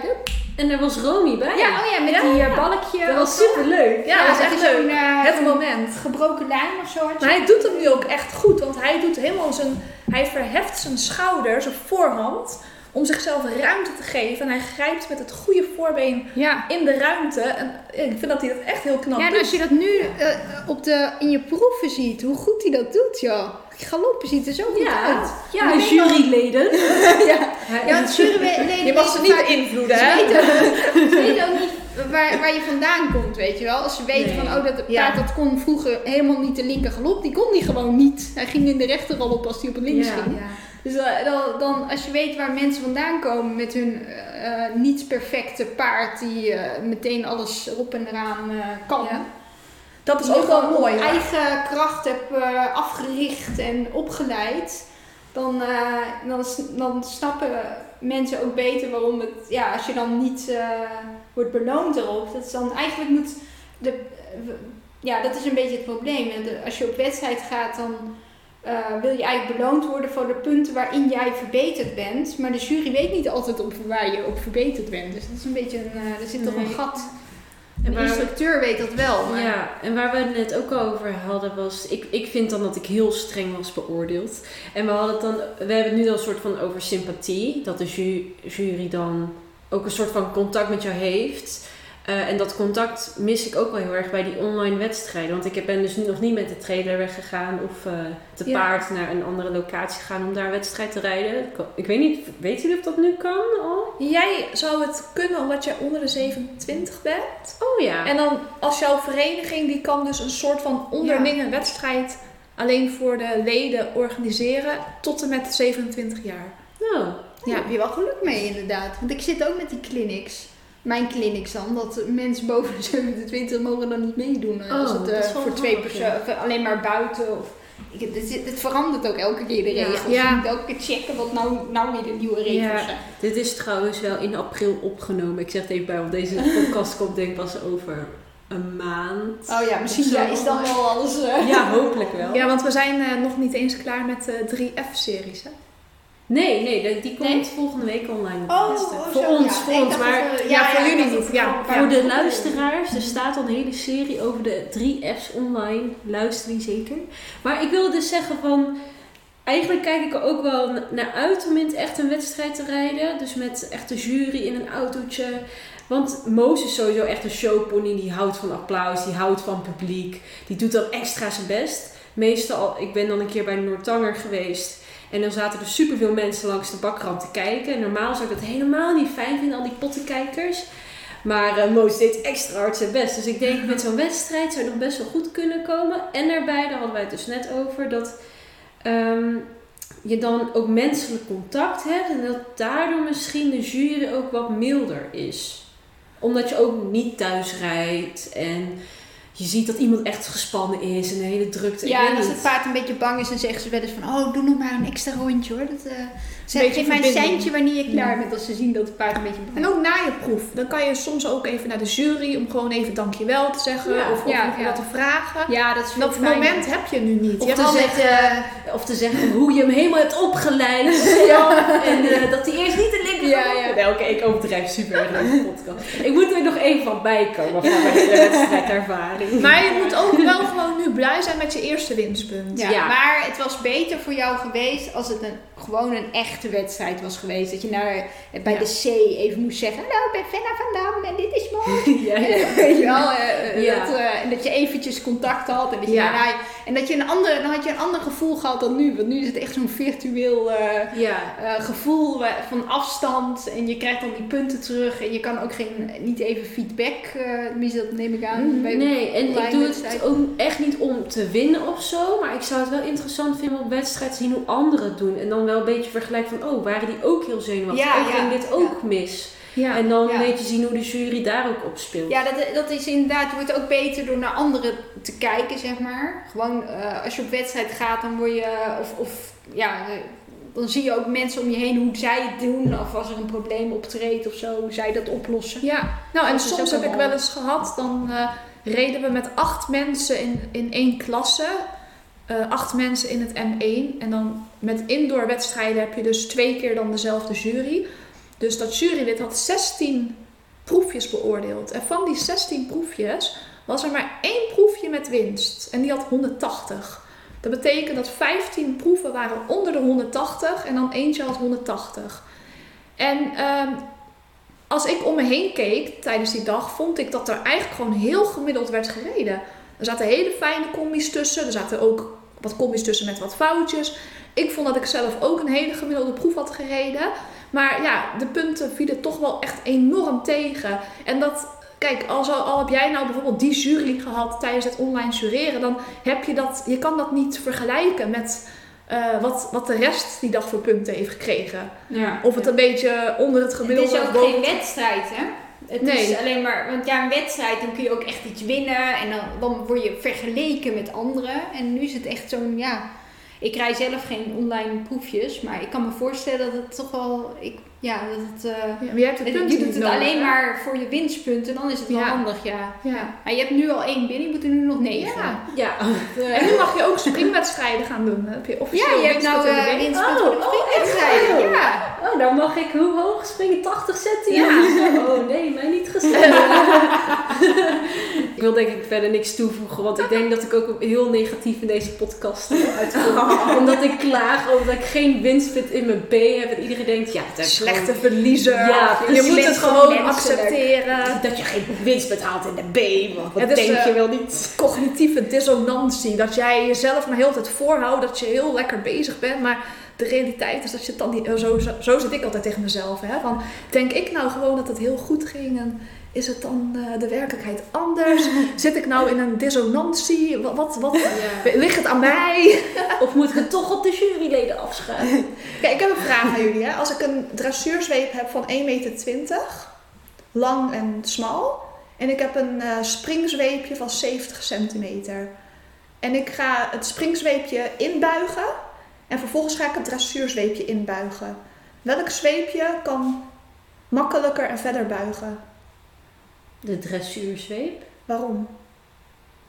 En daar was Romy bij. Ja, oh ja, met Ja, die ja. eh, balkje. Dat was super leuk. Ja, dat is heb echt leuk. eh, Het moment. gebroken lijn of zo. Maar hij doet het nu ook echt goed, want hij doet helemaal zijn, hij verheft zijn schouder, zijn voorhand, om zichzelf ruimte te geven. En hij grijpt met het goede voorbeen Ja. in de ruimte. En ik vind dat hij dat echt heel knap Ja, en doet. als je dat nu eh, op de, in je proeven ziet, hoe goed hij dat doet, joh. Galoppen ziet er zo goed Ja. uit. Ja, de juryleden. Ja, ja want juryleden Je mag ze niet beïnvloeden, hè? ze weten ook niet waar, waar je vandaan komt, weet je wel. Als ze weten Nee. van, oh, dat paard Ja. dat kon vroeger helemaal niet de linker galop. Die kon die gewoon niet. Hij ging in de rechter galop als hij op het links Ja. ging. Dus eh, dan, dan, als je weet waar mensen vandaan komen met hun eh, eh, niet perfecte paard die meteen alles erop en eraan kan. Dat is ook wel mooi. eigen kracht heb eh, afgericht en opgeleid. Dan, eh, dan, dan snappen mensen ook beter waarom het, ja, als je dan niet eh, wordt beloond erop, dat is dan eigenlijk moet de, ja, dat is een beetje het probleem. En de- als je op wedstrijd gaat, dan wil je eigenlijk beloond worden voor de punten waarin jij verbeterd bent. Maar de jury weet niet altijd op waar je op verbeterd bent. Dus dat is een beetje een, er zit toch een gat. En Een waar- instructeur weet dat wel. Maar Ja, en waar we het net ook al over hadden was, ik, ik vind dan dat ik heel streng was beoordeeld. En we hadden het dan, we hebben het nu dan een soort van over sympathie, dat de ju- jury dan ook een soort van contact met jou heeft. Eh, en dat contact mis ik ook wel heel erg bij die online wedstrijden. Want ik ben dus nog niet met de trailer weggegaan of eh te Ja. paard naar een andere locatie gegaan om daar een wedstrijd te rijden. Ik- weet niet, weten jullie of dat nu kan al? Jij zou het kunnen omdat jij onder de 27 bent. Oh ja. En dan als jouw vereniging, die kan dus een soort van onderlinge wedstrijd alleen voor de leden organiseren tot en met 27 jaar. Nou, Ja, daar heb je wel geluk mee inderdaad. Want ik zit ook met die clinics. Mijn clinics dan. Dat mensen boven de 27 mogen dan niet meedoen. eh, Oh, als het dat eh, voor twee personen. of Alleen maar buiten. Of, ik, het, het- verandert ook elke keer de regels. Ja. Je moet elke keer checken wat nou, nou weer de nieuwe regels Ja. zijn. Dit is trouwens wel in april opgenomen. Ik zeg het even bij, want deze podcast komt denk ik pas over een maand. Oh ja, misschien ja, is dan wel alles... eh, Ja, hopelijk wel. Ja, want we zijn eh, nog niet eens klaar met de 3F-series. Hè? Nee, nee, die- die komt Nee? volgende week online. Oh, oh, voor zo, ons, ja. voor Ik ons. Maar ja, voor jullie niet, ja. het voor de luisteraars, er staat al een hele serie over de 3F's online. Luister die zeker. Maar ik wilde dus zeggen van... Eigenlijk kijk ik er ook wel na- naar uit om in het echt een wedstrijd te rijden. Dus met echt de jury in een autootje. Want Moos is sowieso echt een showpony. Die houdt van applaus, die houdt van publiek. Die doet dan extra zijn best. Meestal, ik ben dan een keer bij de Noordtanger geweest. En dan zaten er superveel mensen langs de bakrand te kijken. En normaal zou ik dat helemaal niet fijn vinden, al die pottenkijkers. Maar eh Moos deed extra hard zijn best. Dus ik denk met zo'n wedstrijd zou het nog best wel goed kunnen komen. En daarbij, daar hadden wij het dus net over, dat ehm, je dan ook menselijk contact hebt. En dat daardoor misschien de jury ook wat milder is. Omdat je ook niet thuis rijdt en je ziet dat iemand echt gespannen is en een hele drukte. Ja, en als het paard een beetje bang is, dan zeggen ze wel eens van... Oh, doe nog maar een extra rondje hoor. Dat, eh zeg, Beetje geef mij een seintje wanneer je klaar Ja. bent. Als ze zien dat het paard een beetje bang En ook na je proef. Dan kan je soms ook even naar de jury om gewoon even dankjewel te zeggen. Ja, of, of ja, nog ja. wat te vragen. Ja, dat is Dat moment heb je nu niet. Of je te hebt altijd, zeggen, eh, Of te zeggen hoe je hem helemaal hebt opgeleid. En eh, dat hij eerst niet de linker Ja, ja. Nee, oké, ik overdrijf super erg in de podcast. Ik moet er nog even van bijkomen van mijn wedstrijdervaring. Maar je moet ook wel gewoon nu blij zijn met je eerste winstpunt. Ja, Ja. maar het was beter voor jou geweest als het een, gewoon een echte wedstrijd was geweest. Dat je naar, bij Ja. de C even moest zeggen, hallo, ik ben Fenna van Dam en dit is mooi. ja, ja. Weet je wel, eh, eh, Ja. dat, eh, en dat je eventjes contact had. En dat je, daarna- en dat je een ander, dan had je een ander gevoel gehad dan nu. Want nu is het echt zo'n virtueel eh, ja. eh, gevoel van afstand. En je krijgt dan die punten terug. En je kan ook geen, niet even feedback, tenminste dat neem ik aan. bij Nee, en ik doe het ook echt niet om te winnen of zo. Maar ik zou het wel interessant vinden om op wedstrijd te zien hoe anderen het doen. En dan wel een beetje vergelijken van, oh, waren die ook heel zenuwachtig? Ja, oh, ja, ging dit ook mis? Ja. En dan Ja. een beetje zien hoe de jury daar ook op speelt. Ja, dat, dat is inderdaad, je wordt ook beter door naar anderen te kijken, zeg maar. Gewoon, eh, als je op wedstrijd gaat, dan word je, of, of ja, eh, dan zie je ook mensen om je heen hoe zij het doen. Of als er een probleem optreedt of zo, hoe zij dat oplossen. Ja, nou en Dat soms heb ik wel- wel eens gehad, dan eh, reden we met acht mensen in, in één klasse. eh, acht mensen in het M1. En dan met indoor wedstrijden heb je dus twee keer dan dezelfde jury. Dus dat jurylid had 16 proefjes beoordeeld. En van die 16 proefjes was er maar één proefje met winst. En die had 180. Dat betekent dat 15 proeven waren onder de 180 en dan eentje had 180. En ehm, als ik om me heen keek tijdens die dag, vond ik dat er eigenlijk gewoon heel gemiddeld werd gereden. Er zaten hele fijne combi's tussen. Er zaten ook wat combi's tussen met wat foutjes. Ik vond dat ik zelf ook een hele gemiddelde proef had gereden. Maar ja, de punten vielen toch wel echt enorm tegen. En dat, kijk, als al, al heb jij nou bijvoorbeeld die jury gehad tijdens het online jureren, dan heb je dat, je kan dat niet vergelijken met eh, wat, wat de rest die dag voor punten heeft gekregen. Ja. Of het een beetje onder het Het gemiddelde is of ook boven geen het- wedstrijd, hè? Het Nee. is alleen maar, want ja, een wedstrijd, dan kun je ook echt iets winnen en dan, dan word je vergeleken met anderen. En nu is het echt zo'n, ja, ik rij zelf geen online proefjes, maar ik kan me voorstellen dat het toch wel, ik, ja, dat het, eh, maar jij hebt het- punten je doet het nodig, alleen hè? maar voor je winstpunten, dan is het wel Ja. handig, ja. Ja. Maar je hebt nu al één binnen, je moet er nu nog negen. Ja. Ja. En nu mag je ook springwedstrijden gaan doen. Heb je officieel Ja, je hebt nou winstpunten eh winstpunten voor de Oh, oh, springwedstrijden. echt? Ja. Oh, dan mag ik hoe hoog springen? 80 centimeter? Ja. Oh nee, mij niet gezien. ik wil denk ik verder niks toevoegen, want ik denk dat ik ook heel negatief in deze podcast uitkom. Omdat ik klaag over dat ik geen winstpunt in mijn B heb en iedereen denkt, ja, dat is Gewoon- verliezer. Ja, je moet het Gewoon menselijk. accepteren. Dat je geen winstpunt haalt in de B, want wat is, denk eh, je wel niet? Cognitieve dissonantie. Dat jij jezelf maar heel tijd voorhoudt dat je heel lekker bezig bent. Maar de realiteit is dat je het dan niet... Zo, zo, zo zit ik altijd tegen mezelf. Hè? Van, denk ik nou gewoon dat het heel goed ging en is het dan eh, de werkelijkheid anders? Zit ik nou in een dissonantie? Wat, wat, wat ligt het aan mij? Of moet ik het toch op de juryleden afschuiven? Kijk, ik heb een vraag aan jullie. Hè? Als ik een dressuurzweep heb van 1,20 meter, lang en smal. En ik heb een eh, springzweepje van 70 centimeter. En ik ga het springzweepje inbuigen. En vervolgens ga ik het dressuurzweepje inbuigen. Welk zweepje kan makkelijker en verder buigen? De dressuurzweep, Waarom?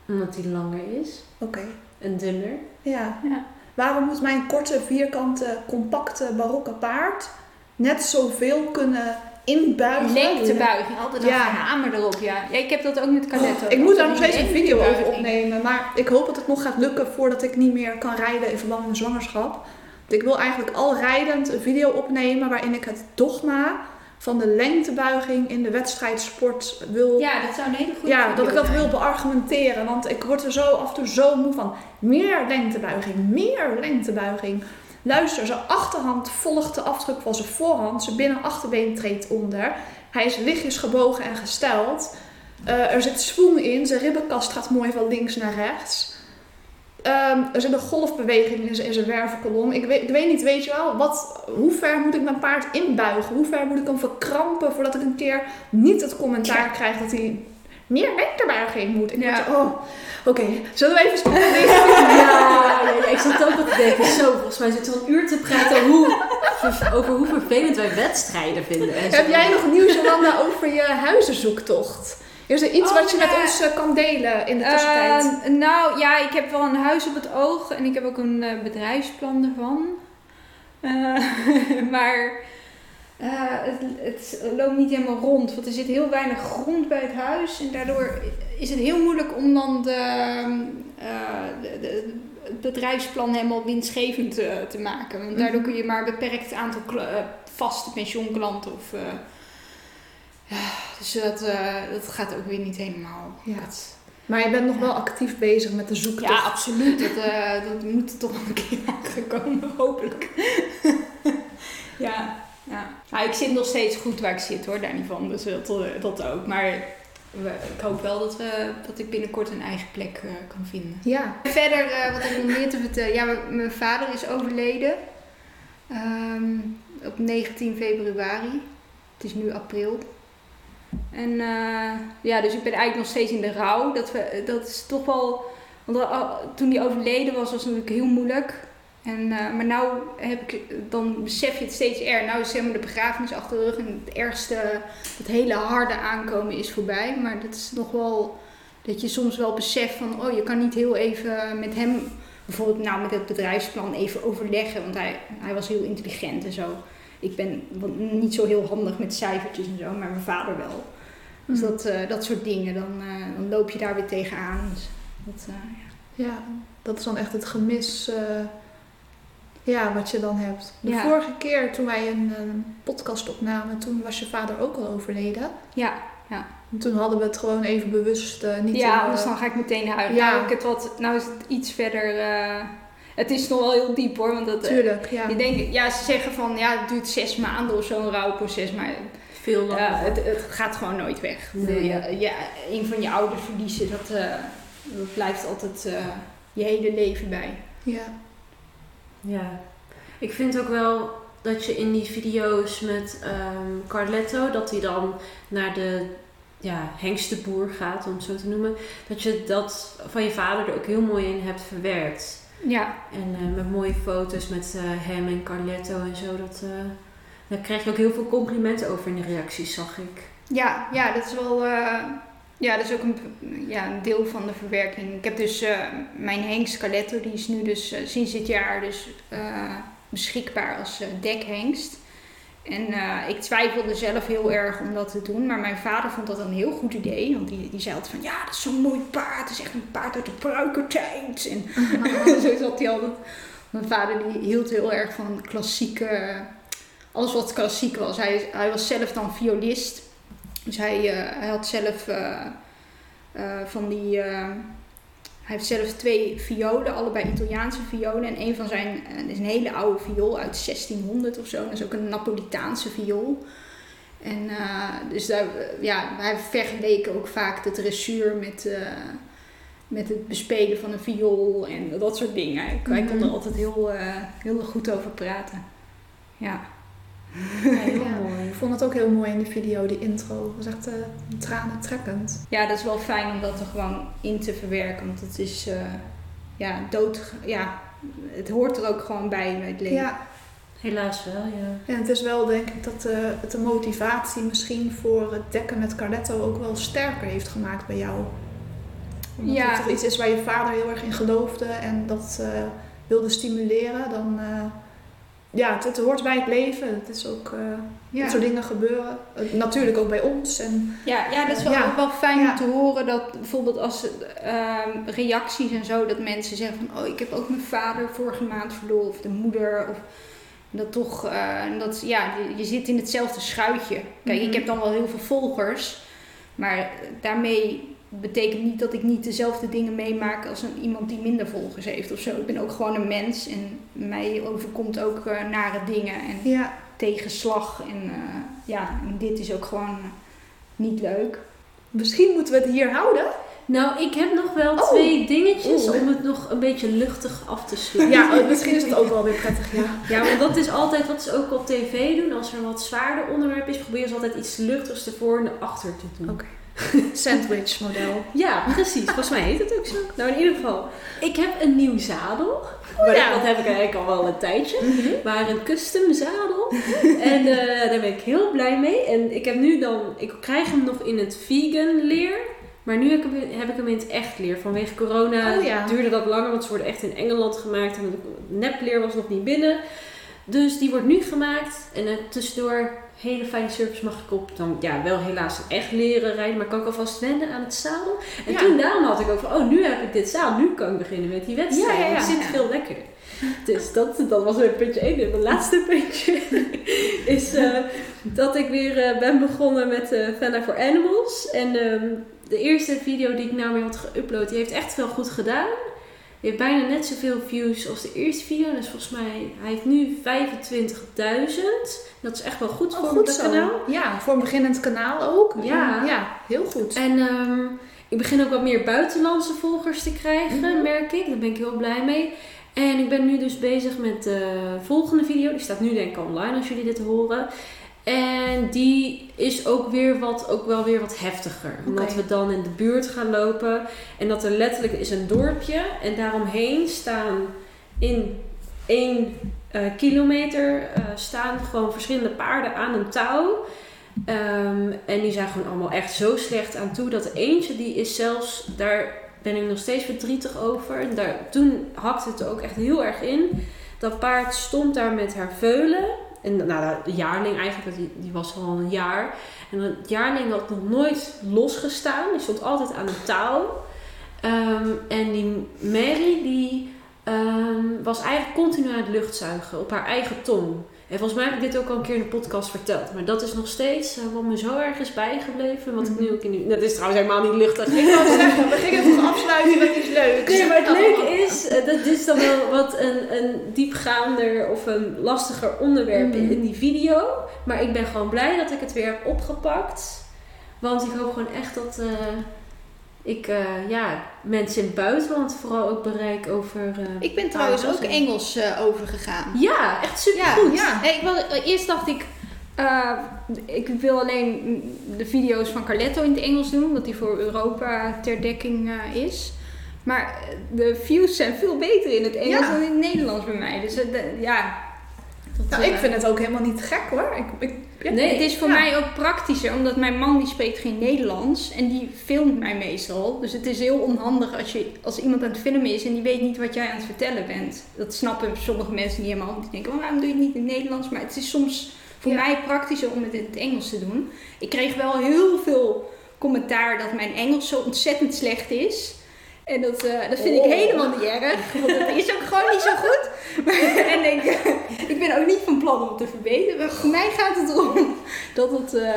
omdat die langer is Oké. en dunner. Ja. Ja. Waarom moet mijn korte, vierkante, compacte, barokke paard net zoveel kunnen inbuigen? Lengtebuiging, altijd een Ja. hamer erop, ja. ja. Ik heb dat ook met Cadet. Oh, ik moet daar nog steeds een video over opnemen. Maar ik hoop dat het nog gaat lukken voordat ik niet meer kan rijden in verband met zwangerschap. Want Ik wil eigenlijk al rijdend een video opnemen waarin ik het dogma van de lengtebuiging in de wedstrijdsport wil. Ja, dat zou een hele goede Ja, dat ik dat zijn. wil beargumenteren. Want ik word er zo af en toe zo moe van. Meer lengtebuiging, meer lengtebuiging. Luister, zijn achterhand volgt de afdruk van zijn voorhand. Zijn binnen-achterbeen treedt onder. Hij is lichtjes gebogen en gesteld. Eh, er zit swoon in. Zijn ribbenkast gaat mooi van links naar rechts. Ehm, er zit een golfbeweging in zijn, in zijn wervelkolom. Ik weet, ik weet niet, weet je wel, wat, hoe ver moet ik mijn paard inbuigen? Hoe ver moet ik hem verkrampen voordat ik een keer niet het commentaar krijg dat hij meer lengtebuiging moet? Ik Ja. moet- oh, oké. Zullen we even stoppen? Ja, ja, ja, ik zat ook wat te denken. Zo, volgens mij zitten we een uur te praten hoe, over hoe vervelend wij wedstrijden vinden. Heb jij nog nieuws, Jolanda, over je huizenzoektocht? Is er iets Oh, wat je met ons eh, kan delen in de tussentijd? Eh, nou ja, ik heb wel een huis op het oog en ik heb ook een eh, bedrijfsplan ervan. Eh, maar het, het loopt niet helemaal rond, want er zit heel weinig grond bij het huis. En daardoor is het heel moeilijk om dan de, eh, de- de- het bedrijfsplan helemaal winstgevend te, maken. Want daardoor kun je maar een beperkt aantal vaste pensioenklanten of... ja, dus dat, eh, dat gaat ook weer niet helemaal. Ja. Dat- maar je bent nog wel actief bezig met de zoektocht. ja, absoluut. Dat, eh, dat moet toch een keer aangekomen, hopelijk. ja, ja. Nou, ik zit nog steeds goed waar ik zit hoor, daar niet van. Dus dat, eh, dat ook. Maar we- ik hoop wel dat, we, dat ik binnenkort een eigen plek kan vinden. Ja. Verder, wat ik nog meer te vertellen? Ja, mijn- mijn vader is overleden. Ehm, op 19 februari. Het is nu april. En eh, ja, dus ik ben eigenlijk nog steeds in de rouw. Dat, we, dat is toch wel... Want al- toen hij overleden was, was het natuurlijk heel moeilijk. En, eh, maar nou heb ik, dan besef je het steeds erger. Nou is zeg maar de begrafenis achter de rug en het ergste, het hele harde aankomen is voorbij. Maar dat is nog wel dat je soms wel beseft van, oh je kan niet heel even met hem bijvoorbeeld nou met het bedrijfsplan even overleggen, want hij, hij was heel intelligent en zo. Ik ben niet zo heel handig met cijfertjes en zo, maar mijn vader wel. Dus Mm. dat, eh, dat soort dingen, dan, eh, dan loop je daar weer tegenaan. Dus dat, eh, ja. Ja, dat is dan echt het gemis ja, wat je dan hebt. De Ja. vorige keer toen wij een, een podcast opnamen, toen was je vader ook al overleden. ja, En toen hadden we het gewoon even bewust niet ja, anders dan ga ik meteen huilen. Ja. Nou, ik het wat, nou is het iets verder. Het is nog wel heel diep hoor. Want dat, eh, Tuurlijk, ja. je denkt, ja, ze zeggen van ja, het duurt zes maanden of zo'n rouwproces. Maar Veel langer. ja, het, het gaat gewoon nooit weg. Nee. Ja, ja, een van je ouders verliezen, dat, eh, dat blijft altijd eh, je hele leven bij. ja. Ja, ik vind ook wel dat je in die video's met ehm, Carletto, dat hij dan naar de ja, hengstenboer gaat, om het zo te noemen, dat je dat van je vader er ook heel mooi in hebt verwerkt. Ja, En eh, met mooie foto's met eh, hem en Carletto en zo, dat, eh, daar krijg je ook heel veel complimenten over in de reacties, zag ik. ja, ja dat is wel. ja, dat is ook een, ja, een deel van de verwerking. Ik heb dus mijn hengst Caletto, die is nu dus sinds dit jaar dus beschikbaar als dekhengst. En eh, ik twijfelde zelf heel erg om dat te doen, maar mijn vader vond dat een heel goed idee. Want die, zei altijd van, ja, dat is zo'n mooi paard. Het is echt een paard uit de pruikertijd. En zo zat hij altijd. Mijn vader die hield heel erg van klassieke, alles wat klassiek was. Hij, hij was zelf dan violist. Dus hij, eh, hij had zelf eh, van die. Hij heeft zelf twee violen, allebei Italiaanse violen. En een van zijn, eh, is een hele oude viool uit 1600 of zo. Dat is ook een Napolitaanse viool. En eh, dus daar, eh, ja, hij vergeleken ook vaak de dressuur met, met het bespelen van een viool en dat soort dingen. Hij kon Mhm. er altijd heel, heel goed over praten. Ja. Ja, heel Ja. mooi. Ik vond het ook heel mooi in de video, die intro. Het was echt uh, tranentrekkend. ja, dat is wel fijn om dat er gewoon in te verwerken. Want het is eh, ja, dood. Ja, het hoort er ook gewoon bij bij het leven. Ja, Helaas wel, ja. en het is wel denk ik dat eh, het de motivatie misschien voor het dekken met Carletto ook wel sterker heeft gemaakt bij jou. Omdat Ja. het toch iets is waar je vader heel erg in geloofde en dat eh, wilde stimuleren. Dan, eh, ja, het, het hoort bij het leven. Het is ook, eh Ja. dit soort dingen gebeuren. Eh, natuurlijk ook bij ons. En, Ja, ja, dat is wel, Ja. wel fijn Ja. om te horen dat bijvoorbeeld als ehm, reacties en zo, dat mensen zeggen van, oh, ik heb ook mijn vader vorige maand verloren, of de moeder, of dat toch, eh, dat, ja, je, je zit in hetzelfde schuitje. Kijk, Mhm. ik heb dan wel heel veel volgers, maar daarmee betekent niet dat ik niet dezelfde dingen meemaak als een, iemand die minder volgers heeft of zo. Ik ben ook gewoon een mens en mij overkomt ook eh, nare dingen en ja, tegenslag. En eh, ja, en dit is ook gewoon eh, niet leuk. misschien moeten we het hier houden. Nou, ik heb nog wel Oh. twee dingetjes Oeh. om het nog een beetje luchtig af te sluiten. Ja, oh, misschien is het ook wel weer prettig. Ja. Ja, want dat is altijd wat ze ook op tv doen. Als er een wat zwaarder onderwerp is, proberen ze altijd iets luchtigs ervoor en erachter te doen. Oké. Sandwich model. Ja, precies. Volgens mij heet het ook zo. Nou, in ieder geval. Ik heb een nieuw zadel. maar ja. dat heb ik eigenlijk al wel een tijdje. Maar een custom zadel. en eh, daar ben ik heel blij mee. En ik heb nu dan... Ik krijg hem nog in het vegan leer. Maar nu heb ik, hem, heb ik hem in het echt leer. Vanwege corona Oh ja. duurde dat langer. Want ze worden echt in Engeland gemaakt. En het nepleer was nog niet binnen. Dus die wordt nu gemaakt. En tussendoor hele fijne service mag ik op. Dan ja, wel helaas echt leren rijden. Maar kan ik alvast wennen aan het zadel. En Ja. toen daarom had ik ook van, oh nu heb ik dit zadel. Nu kan ik beginnen met die wedstrijd. Ja, ja, ja. Het zit veel lekkerder. Dus dat, dat was weer puntje 1. En mijn laatste puntje is eh, dat ik weer eh, ben begonnen met eh Fana for Animals. En ehm, de eerste video die ik nou weer had geüpload, die heeft echt wel goed gedaan. Die heeft bijna net zoveel views als de eerste video. Dus volgens mij, hij heeft nu 25.000. Dat is echt wel goed Oh, voor goed het zo. kanaal. Ja, voor een beginnend kanaal ook. Ja. ja heel goed. En ehm, ik begin ook wat meer buitenlandse volgers te krijgen, Mhm. merk ik. Daar ben ik heel blij mee. En ik ben nu dus bezig met de volgende video. Die staat nu denk ik online als jullie dit horen. En die is ook, weer wat, ook wel weer wat heftiger. Omdat we dan in de buurt gaan lopen. En dat er letterlijk is een dorpje. En daaromheen staan in één eh, kilometer eh, staan gewoon verschillende paarden aan een touw. Ehm, en die zijn gewoon allemaal echt zo slecht aan toe. Dat eentje die is zelfs, daar ben ik nog steeds verdrietig over. En daar, toen hakte het ook echt heel erg in. Dat paard stond daar met haar veulen. En nou, de jaarling eigenlijk, die, die was al een jaar. En het jaarling had nog nooit losgestaan. Die stond altijd aan een touw. Ehm, en die Mary, die ehm, was eigenlijk continu aan het luchtzuigen op haar eigen tong. En volgens mij heb ik dit ook al een keer in de podcast verteld. Maar dat is nog steeds eh, wat me zo erg is bijgebleven. Wat ik nu ook in die... Dat is trouwens helemaal niet luchtig. Ik wou zeggen, we gingen toch afsluiten met iets leuks. Nee, maar het leuke is, eh, dat is dan wel wat een, een diepgaander of een lastiger onderwerp in, Mhm. in die video. Maar ik ben gewoon blij dat ik het weer heb opgepakt. Want ik hoop gewoon echt dat eh, ik eh, ja, mensen in het buitenland vooral ook bereik over... eh, Ik ben trouwens ook. Engels eh, overgegaan. Ja, echt supergoed. Ja. Nee, ik wil, eerst dacht ik, eh, ik wil alleen de video's van Carletto in het Engels doen, omdat die voor Europa ter dekking eh, is. Maar de views zijn veel beter in het Engels Ja. dan in het Nederlands bij mij. Dus de- ja. Dat, Nou, ik vind het ook helemaal niet gek hoor. Ik, ik, ja. Nee, het is voor Ja. mij ook praktischer, omdat mijn man die spreekt geen Nederlands en die filmt mij meestal. Dus het is heel onhandig als, je, als iemand aan het filmen is en die weet niet wat jij aan het vertellen bent. Dat snappen sommige mensen niet helemaal. Die denken, "Oh, waarom doe je het niet in het Nederlands? Maar het is soms voor Ja. mij praktischer om het in het Engels te doen. Ik kreeg wel heel veel commentaar dat mijn Engels zo ontzettend slecht is. En dat, eh, dat vind ik Oh. helemaal niet erg, want het is ook gewoon niet zo goed. en ik, ik ben ook niet van plan om het te verbeteren. Maar voor mij gaat het erom dat, het, eh,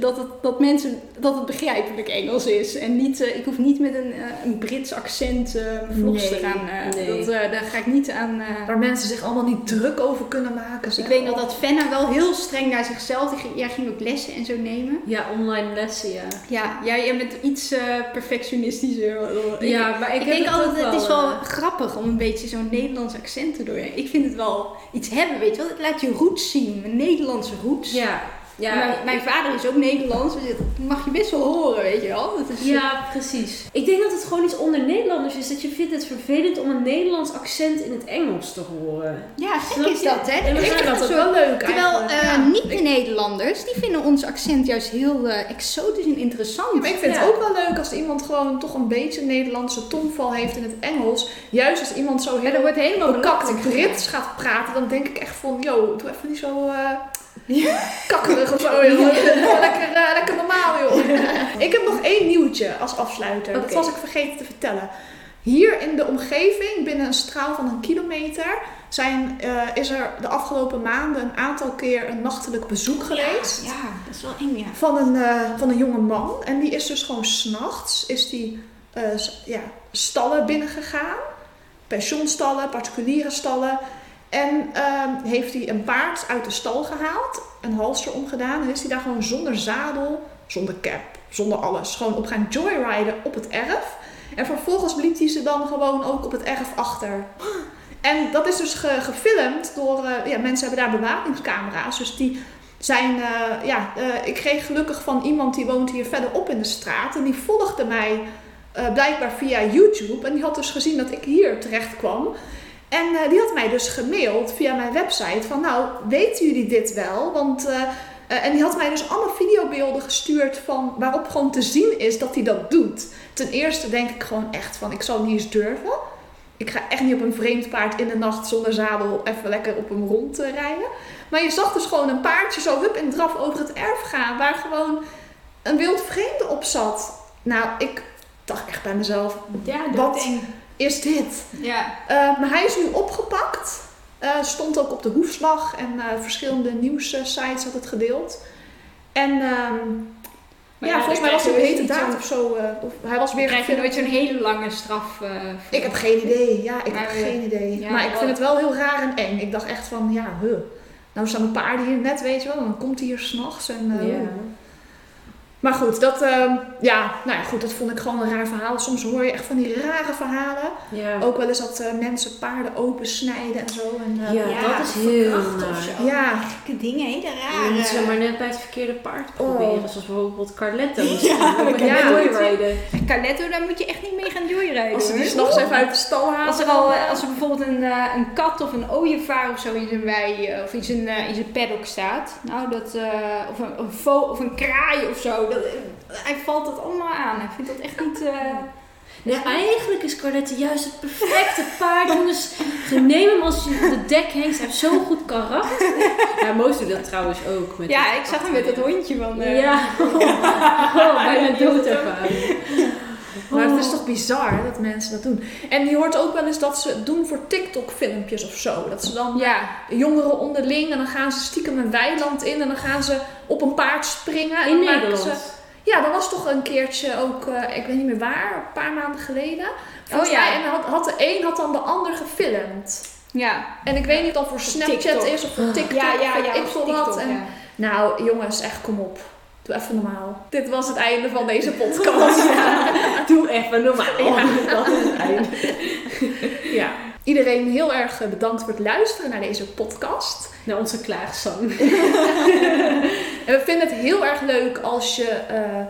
dat, het, dat mensen dat het begrijpelijk Engels is. En niet, eh, ik hoef niet met een, eh, een Brits accent vlogs te Nee, gaan. eh, nee. dat, daar ga ik niet aan. Waar mensen zich allemaal niet druk over kunnen maken. ik weet nog dat Fenna wel heel streng naar zichzelf. Die, ging- jij ging ook lessen en zo nemen. Ja, online lessen, ja. Ja, jij, bent iets perfectionistischer. Ik- ja, maar ik, Ik, heb denk het altijd, ook het is wel grappig om een beetje zo'n Nederlands accent te doen. Ik vind het wel iets hebben, weet je wel. Het laat je roots zien, mijn Nederlandse roots. Ja, ja, mijn, mijn vader is ook Nederlands, dus dat mag je best wel horen, weet je wel. Dat is, Ja, precies. Ik denk dat het gewoon iets onder Nederlanders is. Dat je vindt het vervelend om een Nederlands accent in het Engels te horen. ja, gek Snap is je? dat, hè? En Ik vind dat ook zo- wel leuk Terwijl eigenlijk. eh, Ja. niet-Nederlanders, die vinden ons accent juist heel eh, exotisch en interessant. Ja, maar ik vind Ja. het ook wel leuk als iemand gewoon toch een beetje een Nederlandse tongval heeft in het Engels. Juist als iemand zo heel wordt helemaal bekakt Brits gaat praten, dan denk ik echt van, yo, doe even niet zo kakkerig of zo. joh. Gewoon lekker, eh, lekker normaal, joh. ik heb nog één nieuwtje als afsluiter. Dat was ik vergeten te vertellen. Hier in de omgeving, binnen een straal van een kilometer, zijn, eh, is er de afgelopen maanden een aantal keer een nachtelijk bezoek geweest Ja, dat is wel eng, ja. van een, eh, van een jonge man. En die is dus gewoon s'nachts, is die ja, stallen binnengegaan. Pensioenstallen, particuliere stallen. En ehm, heeft hij een paard uit de stal gehaald, een halster omgedaan. En is hij daar gewoon zonder zadel, zonder cap, zonder alles, gewoon op gaan joyriden op het erf. En vervolgens liet hij ze dan gewoon ook op het erf achter. En dat is dus ge- gefilmd door, eh, ja, mensen hebben daar bewakingscamera's. Dus die zijn, eh, ja, eh, ik kreeg gelukkig van iemand die woont hier verderop in de straat. En die volgde mij blijkbaar via YouTube. En die had dus gezien dat ik hier terecht kwam. En eh, die had mij dus gemaild via mijn website van, nou, weten jullie dit wel? Want, eh, eh, en die had mij dus allemaal videobeelden gestuurd van, waarop gewoon te zien is dat hij dat doet. Ten eerste denk ik gewoon echt van, ik zou niet eens durven. Ik ga echt niet op een vreemd paard in de nacht zonder zadel even lekker op hem rond rijden. Maar je zag dus gewoon een paardje zo hup en draf over het erf gaan, waar gewoon een wild vreemde op zat. Nou, ik dacht echt bij mezelf, Ja, Wat? doodeng. Is dit? Ja. Maar hij is nu opgepakt. Eh, stond ook op de hoefslag en eh, verschillende nieuwssites had het gedeeld. En ehm, ja, ja, volgens mij was het je een hete dus daad niet of zo. eh, of hij was weer krijg je nooit zo'n hele lange straf. Ik heb geen idee. Ja, ik Maar heb geen idee. ja, maar ik vind het wel heel raar en eng. Ik dacht echt van, ja, huh. Nou staan mijn paarden hier net, weet je wel. En dan komt hij hier s'nachts. En, Ja. Maar goed, dat, ehm, ja, nou ja, goed, dat vond ik gewoon een raar verhaal. Soms hoor je echt van die rare verhalen. Ja. Ook wel eens dat eh, mensen paarden opensnijden en zo. En, eh, Ja, dat is heel naar. zo. Ja. Gekke dingen, hele Ja, rare. niet zomaar net bij het verkeerde paard Oh. proberen. Zoals bijvoorbeeld Carletto. Ja. Carletto, daar moet je echt niet mee gaan joyrijden. Als ze die s'nachts even uit de stal halen. Als er, al, eh, als er bijvoorbeeld een, eh, een kat of een ooievaar of zo in zijn wei of in zijn, eh, in zijn paddock staat, nou dat, eh, of, een, een vo of een kraai of zo, dat, eh, hij valt het allemaal aan. Hij vindt dat echt niet. eh, Nee, eigenlijk is Carlette juist het perfecte paard. Jongens, neem hem als je op de dek hangt. Hij heeft zo'n goed karakter. Ja, Moos doet dat trouwens ook. Met Ja, ik zag hem met dat hondje van... eh, Ja, oh, bijna doodervaring. Maar het is toch bizar dat mensen dat doen. En je hoort ook wel eens dat ze het doen voor TikTok-filmpjes of zo. Dat ze dan Ja, jongeren onderling en dan gaan ze stiekem een weiland in en dan gaan ze op een paard springen. En In Nederland. Ze, ja, dat was toch een keertje ook, eh, ik weet niet meer waar, een paar maanden geleden. Volgens Oh ja. en had, had de een had dan de ander gefilmd. ja. En ik weet niet of dat voor Snapchat TikTok. is of voor TikTok Ja, ja, of ja, weet ik wat. En. Nou jongens, echt kom op. Doe even normaal. Dit was het einde van deze podcast. Doe even normaal. Ja. Dat is het einde. ja. Iedereen heel erg eh, bedankt voor het luisteren naar deze podcast. Naar onze klaagzang. En we vinden het heel erg leuk als je. eh,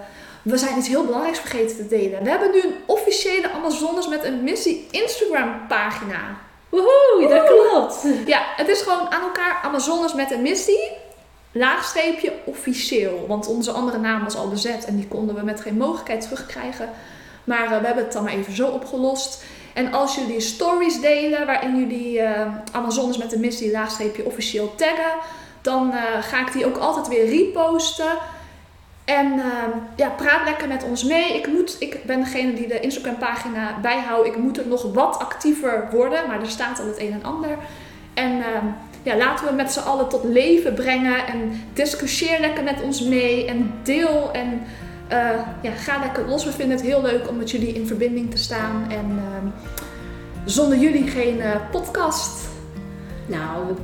we zijn iets heel belangrijks vergeten te delen. We hebben nu een officiële Amazones met een missie Instagram pagina. Woehoe, dat klopt. Ja, het is gewoon aan elkaar Amazones met een missie. Laagstreepje officieel. Want onze andere naam was al bezet en die konden we met geen mogelijkheid terugkrijgen. Maar eh, we hebben het dan maar even zo opgelost. En als jullie stories delen waarin jullie eh, Amazones met de missie laagstreepje officieel taggen, dan eh, ga ik die ook altijd weer reposten. En eh, ja, praat lekker met ons mee. Ik, moet, ik ben degene die de Instagram pagina bijhoudt. Ik moet er nog wat actiever worden, maar er staat al het een en ander. En ja, laten we met z'n allen tot leven brengen. En discussieer lekker met ons mee. En deel. En eh, ja, ga lekker los. We vinden het heel leuk om met jullie in verbinding te staan. En eh, zonder jullie geen eh, podcast. Nou,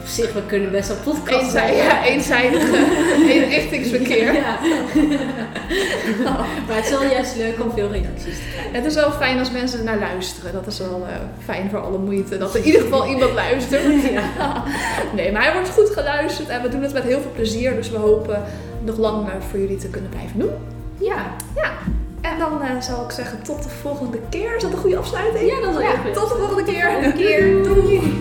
op zich, we kunnen best wel podcast ja, eenzijdige eenrichtingsverkeer. Ja. Maar het is wel juist leuk om veel reacties te krijgen. Het is wel fijn als mensen naar luisteren. Dat is wel eh, fijn voor alle moeite. Dat er in ieder geval iemand luistert. Nee, maar hij wordt goed geluisterd. En we doen het met heel veel plezier. Dus we hopen nog lang eh, voor jullie te kunnen blijven doen. Ja. En dan eh, zal ik zeggen tot de volgende keer. Is dat een goede afsluiting? Ja, dat is wel Ja, goed. tot de volgende keer. Volgende keer. Doei.